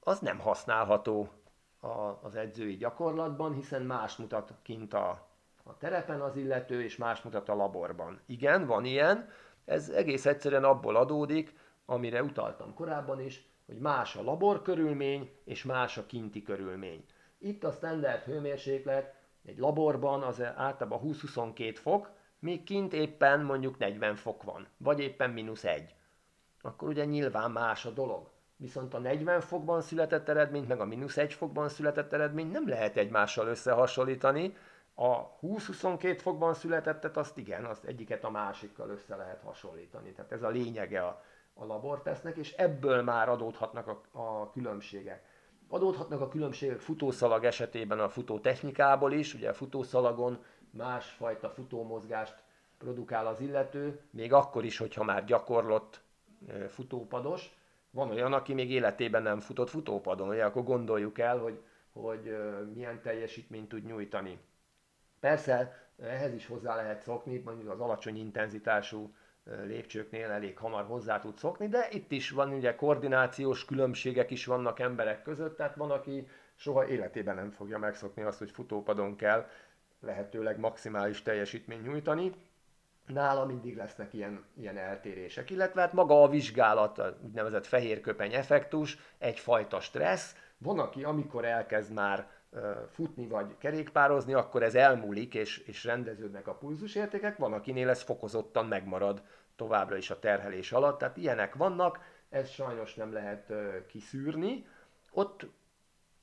az nem használható az edzői gyakorlatban, hiszen más mutat kint a a terepen az illető, és más mutat a laborban. Igen, van ilyen, ez egész egyszerűen abból adódik, amire utaltam korábban is, hogy más a labor körülmény, és más a kinti körülmény. Itt a standard hőmérséklet egy laborban az általában 20-22 fok, míg kint éppen mondjuk 40 fok van, vagy éppen mínusz 1. Akkor ugye nyilván más a dolog. Viszont a 40 fokban született eredményt, meg a mínusz 1 fokban született eredményt nem lehet egymással összehasonlítani, a 20-22 fokban születettet, azt igen, azt egyiket a másikkal össze lehet hasonlítani. Tehát ez a lényege a, a labortesznek, és ebből már adódhatnak a, a különbségek. Adódhatnak a különbségek futószalag esetében a futótechnikából is, ugye a futószalagon másfajta futómozgást produkál az illető, még akkor is, hogyha már gyakorlott futópados, van olyan, aki még életében nem futott futópadon, ugye akkor gondoljuk el, hogy, hogy milyen teljesítményt tud nyújtani. Persze ehhez is hozzá lehet szokni, mondjuk az alacsony intenzitású lépcsőknél elég hamar hozzá tud szokni, de itt is van ugye koordinációs különbségek is vannak emberek között, tehát van, aki soha életében nem fogja megszokni azt, hogy futópadon kell lehetőleg maximális teljesítményt nyújtani. Nála mindig lesznek ilyen, ilyen eltérések, illetve hát maga a vizsgálat, a úgynevezett fehérköpeny effektus, egyfajta stressz. Van, aki amikor elkezd már futni vagy kerékpározni, akkor ez elmúlik, és, és rendeződnek a pulzusértékek, van, akinél ez fokozottan megmarad továbbra is a terhelés alatt, tehát ilyenek vannak, ez sajnos nem lehet kiszűrni. Ott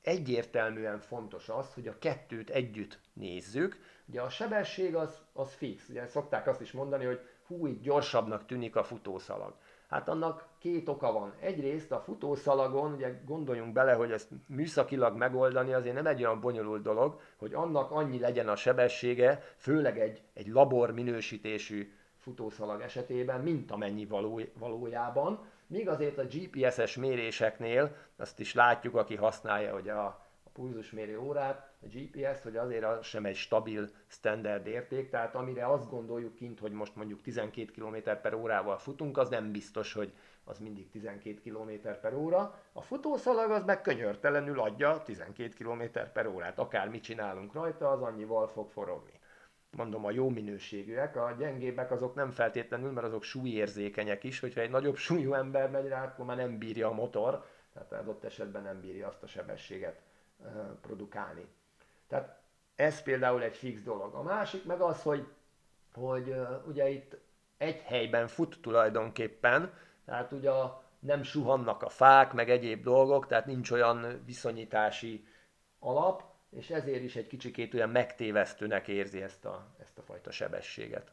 egyértelműen fontos az, hogy a kettőt együtt nézzük. Ugye a sebesség az, az fix, ugye szokták azt is mondani, hogy hú, itt gyorsabbnak tűnik a futószalag. Hát annak két oka van. Egyrészt a futószalagon, ugye gondoljunk bele, hogy ezt műszakilag megoldani azért nem egy olyan bonyolult dolog, hogy annak annyi legyen a sebessége, főleg egy, egy labor minősítésű futószalag esetében, mint amennyi való, valójában. Míg azért a GPS-es méréseknél, azt is látjuk, aki használja hogy a, a pulzusmérő órát, a GPS, hogy azért az sem egy stabil standard érték, tehát amire azt gondoljuk kint, hogy most mondjuk 12 km per órával futunk, az nem biztos, hogy az mindig 12 km per óra. A futószalag az meg könyörtelenül adja 12 km per órát, akár mit csinálunk rajta, az annyival fog forogni. Mondom, a jó minőségűek, a gyengébbek azok nem feltétlenül, mert azok súlyérzékenyek is, hogyha egy nagyobb súlyú ember megy rá, akkor már nem bírja a motor, tehát adott esetben nem bírja azt a sebességet produkálni. Tehát ez például egy fix dolog. A másik meg az, hogy, hogy ugye itt egy helyben fut tulajdonképpen, tehát ugye nem suhannak a fák, meg egyéb dolgok, tehát nincs olyan viszonyítási alap, és ezért is egy kicsikét olyan megtévesztőnek érzi ezt a, ezt a fajta sebességet.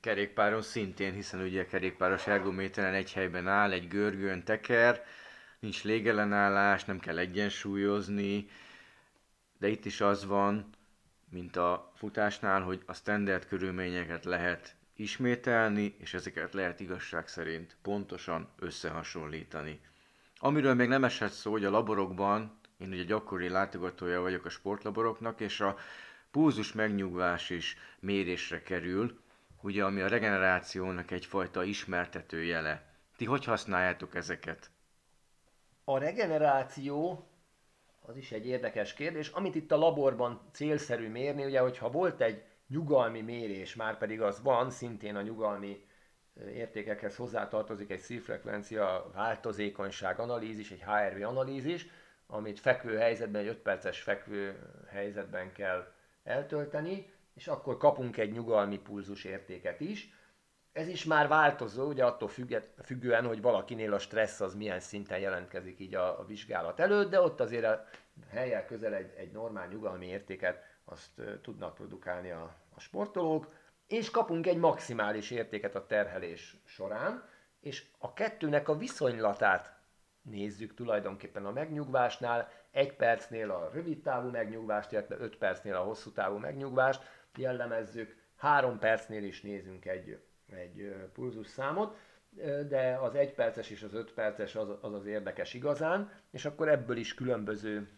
Kerékpáron szintén, hiszen ugye a kerékpáros ergométeren egy helyben áll, egy görgőn teker, nincs légellenállás, nem kell egyensúlyozni, de itt is az van, mint a futásnál, hogy a standard körülményeket lehet ismételni, és ezeket lehet igazság szerint pontosan összehasonlítani. Amiről még nem esett szó, hogy a laborokban, én ugye gyakori látogatója vagyok a sportlaboroknak, és a pulzus megnyugvás is mérésre kerül, ugye ami a regenerációnak egyfajta ismertető jele. Ti hogy használjátok ezeket?
A regeneráció az is egy érdekes kérdés. Amit itt a laborban célszerű mérni, ugye, hogyha volt egy nyugalmi mérés, már pedig az van, szintén a nyugalmi értékekhez hozzátartozik egy szívfrekvencia változékonyság analízis, egy HRV analízis, amit fekvő helyzetben, egy 5 perces fekvő helyzetben kell eltölteni, és akkor kapunk egy nyugalmi pulzus értéket is. Ez is már változó, ugye attól függet, függően, hogy valakinél a stressz az milyen szinten jelentkezik így a, a vizsgálat előtt, de ott azért a helyel közel egy, egy normál nyugalmi értéket azt tudnak produkálni a, a sportolók, és kapunk egy maximális értéket a terhelés során, és a kettőnek a viszonylatát nézzük tulajdonképpen a megnyugvásnál, egy percnél a rövid távú megnyugvást, illetve öt percnél a hosszú távú megnyugvást jellemezzük, három percnél is nézünk egy egy pulzusszámot, de az egy perces és az öt perces az, az az érdekes igazán, és akkor ebből is különböző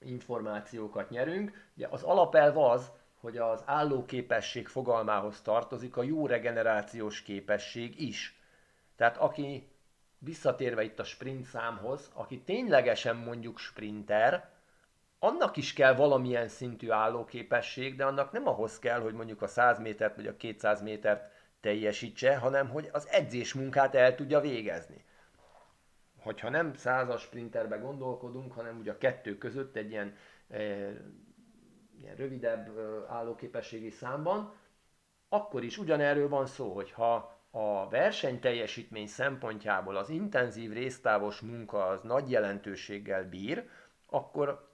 információkat nyerünk. Ugye az alapelv az, hogy az állóképesség fogalmához tartozik a jó regenerációs képesség is. Tehát aki visszatérve itt a sprint számhoz, aki ténylegesen mondjuk sprinter, annak is kell valamilyen szintű állóképesség, de annak nem ahhoz kell, hogy mondjuk a 100 métert vagy a 200 métert teljesítse, hanem hogy az edzés munkát el tudja végezni. Hogyha nem százas sprinterbe gondolkodunk, hanem ugye a kettő között egy ilyen, e, ilyen rövidebb e, állóképességi számban, akkor is ugyanerről van szó, hogy ha a versenyteljesítmény szempontjából az intenzív résztávos munka az nagy jelentőséggel bír, akkor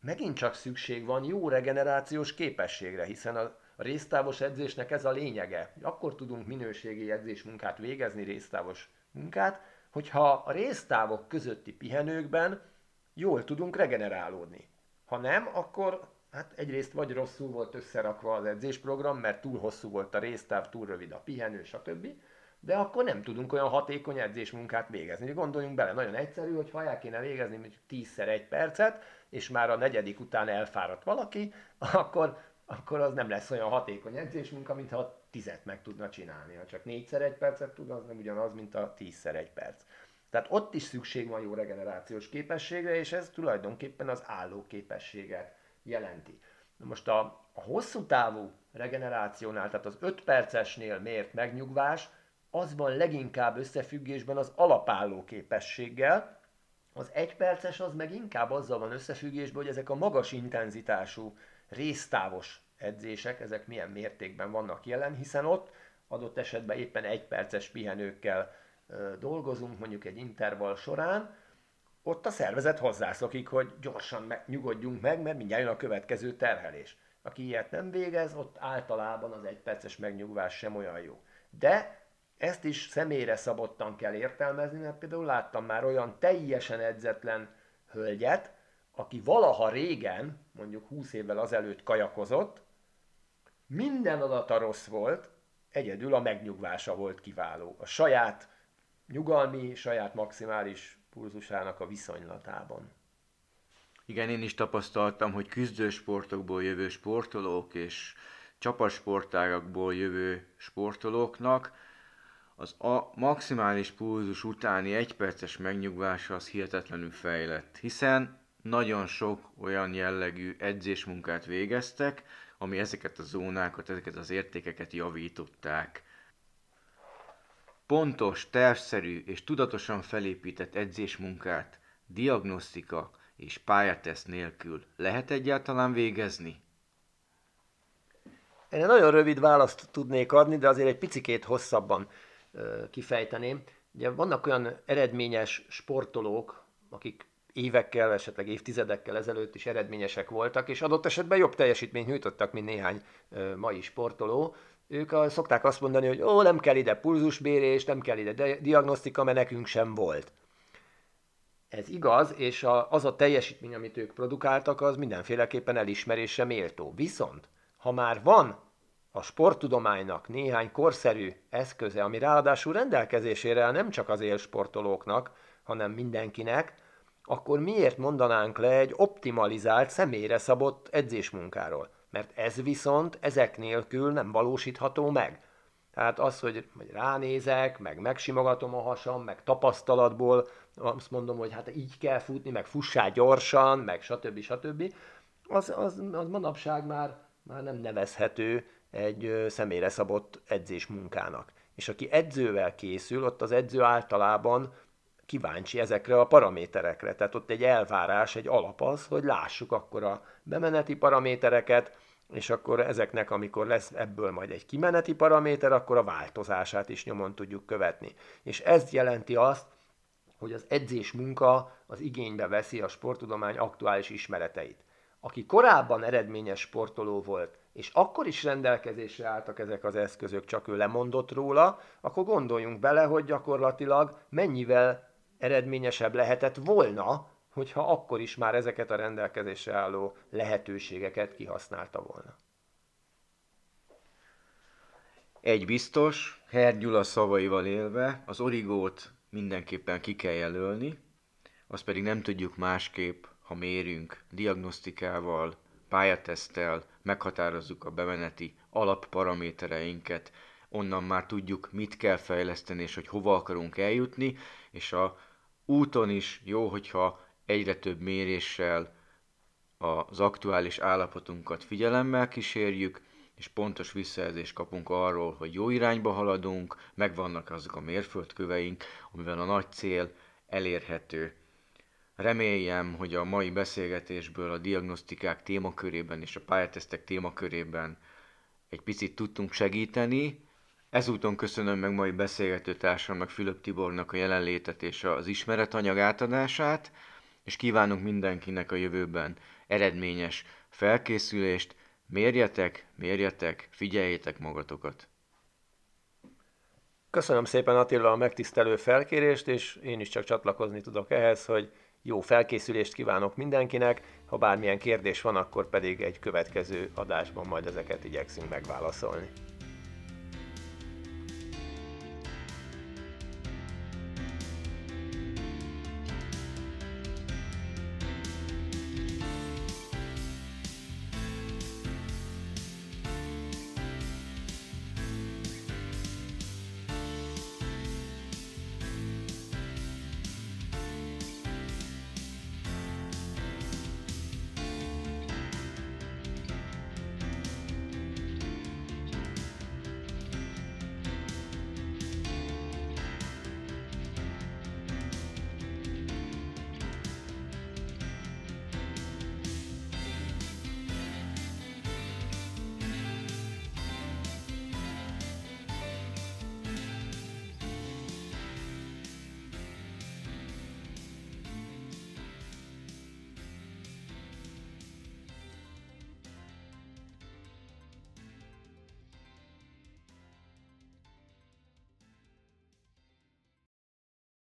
megint csak szükség van jó regenerációs képességre, hiszen a résztávos edzésnek ez a lényege. Akkor tudunk minőségi edzésmunkát végezni, résztávos munkát, hogyha a résztávok közötti pihenőkben jól tudunk regenerálódni. Ha nem, akkor hát egyrészt vagy rosszul volt összerakva az edzésprogram, mert túl hosszú volt a résztáv, túl rövid a pihenő, stb. de akkor nem tudunk olyan hatékony edzésmunkát végezni. Gondoljunk bele, nagyon egyszerű, hogy ha el kéne végezni mondjuk 10 egy percet, és már a negyedik után elfáradt valaki, akkor, akkor az nem lesz olyan hatékony edzésmunka, mintha tizet meg tudna csinálni. Ha csak négyszer egy percet tud, az nem ugyanaz, mint a tízszer egy perc. Tehát ott is szükség van jó regenerációs képességre, és ez tulajdonképpen az álló képességet jelenti. Na most a, a hosszú távú regenerációnál, tehát az 5 percesnél mért megnyugvás, az van leginkább összefüggésben az alapálló képességgel, az egy perces az meg inkább azzal van összefüggésben, hogy ezek a magas intenzitású, résztávos edzések, ezek milyen mértékben vannak jelen, hiszen ott adott esetben éppen egy perces pihenőkkel dolgozunk, mondjuk egy intervall során, ott a szervezet hozzászokik, hogy gyorsan meg, nyugodjunk meg, mert mindjárt jön a következő terhelés. Aki ilyet nem végez, ott általában az egyperces megnyugvás sem olyan jó. De ezt is személyre szabottan kell értelmezni, mert például láttam már olyan teljesen edzetlen hölgyet, aki valaha régen, mondjuk 20 évvel azelőtt kajakozott, minden adata rossz volt, egyedül a megnyugvása volt kiváló. A saját nyugalmi, saját maximális pulzusának a viszonylatában.
Igen, én is tapasztaltam, hogy küzdősportokból jövő sportolók és csapatsportágakból jövő sportolóknak az a maximális pulzus utáni egyperces megnyugvása az hihetetlenül fejlett, hiszen nagyon sok olyan jellegű edzésmunkát végeztek, ami ezeket a zónákat, ezeket az értékeket javították. Pontos, tervszerű és tudatosan felépített edzésmunkát, diagnosztika és pályateszt nélkül lehet egyáltalán végezni?
Én nagyon rövid választ tudnék adni, de azért egy picikét hosszabban kifejteném. Ugye vannak olyan eredményes sportolók, akik évekkel, esetleg évtizedekkel ezelőtt is eredményesek voltak, és adott esetben jobb teljesítményt nyújtottak, mint néhány mai sportoló. Ők a, szokták azt mondani, hogy ó, nem kell ide pulzusbérés, nem kell ide diagnosztika, mert nekünk sem volt. Ez igaz, és a, az a teljesítmény, amit ők produkáltak, az mindenféleképpen elismerésre méltó. Viszont, ha már van a sporttudománynak néhány korszerű eszköze, ami ráadásul rendelkezésére nem csak az élsportolóknak, hanem mindenkinek, akkor miért mondanánk le egy optimalizált, személyre szabott edzésmunkáról? Mert ez viszont ezek nélkül nem valósítható meg. Tehát az, hogy, hogy ránézek, meg megsimogatom a hasam, meg tapasztalatból azt mondom, hogy hát így kell futni, meg fussál gyorsan, meg stb. stb. Az, az, az manapság már, már nem nevezhető egy személyre szabott edzésmunkának. És aki edzővel készül, ott az edző általában kíváncsi ezekre a paraméterekre. Tehát ott egy elvárás, egy alap az, hogy lássuk akkor a bemeneti paramétereket, és akkor ezeknek, amikor lesz ebből majd egy kimeneti paraméter, akkor a változását is nyomon tudjuk követni. És ez jelenti azt, hogy az edzés munka az igénybe veszi a sporttudomány aktuális ismereteit. Aki korábban eredményes sportoló volt, és akkor is rendelkezésre álltak ezek az eszközök, csak ő lemondott róla, akkor gondoljunk bele, hogy gyakorlatilag mennyivel eredményesebb lehetett volna, hogyha akkor is már ezeket a rendelkezésre álló lehetőségeket kihasználta volna.
Egy biztos, Herr Gyula szavaival élve, az origót mindenképpen ki kell jelölni, azt pedig nem tudjuk másképp, ha mérünk diagnosztikával, pályatesztel, meghatározzuk a bemeneti alapparamétereinket, onnan már tudjuk, mit kell fejleszteni, és hogy hova akarunk eljutni, és a úton is jó, hogyha egyre több méréssel az aktuális állapotunkat figyelemmel kísérjük, és pontos visszajelzést kapunk arról, hogy jó irányba haladunk, megvannak azok a mérföldköveink, amivel a nagy cél elérhető. Reméljem, hogy a mai beszélgetésből a diagnosztikák témakörében és a pályatesztek témakörében egy picit tudtunk segíteni. Ezúton köszönöm meg mai beszélgető társamnak, Fülöp Tibornak a jelenlétet és az ismeretanyag átadását, és kívánunk mindenkinek a jövőben eredményes felkészülést, Mérjetek, mérjetek, figyeljétek magatokat.
Köszönöm szépen Attila a megtisztelő felkérést, és én is csak csatlakozni tudok ehhez, hogy jó felkészülést kívánok mindenkinek, ha bármilyen kérdés van, akkor pedig egy következő adásban majd ezeket igyekszünk megválaszolni.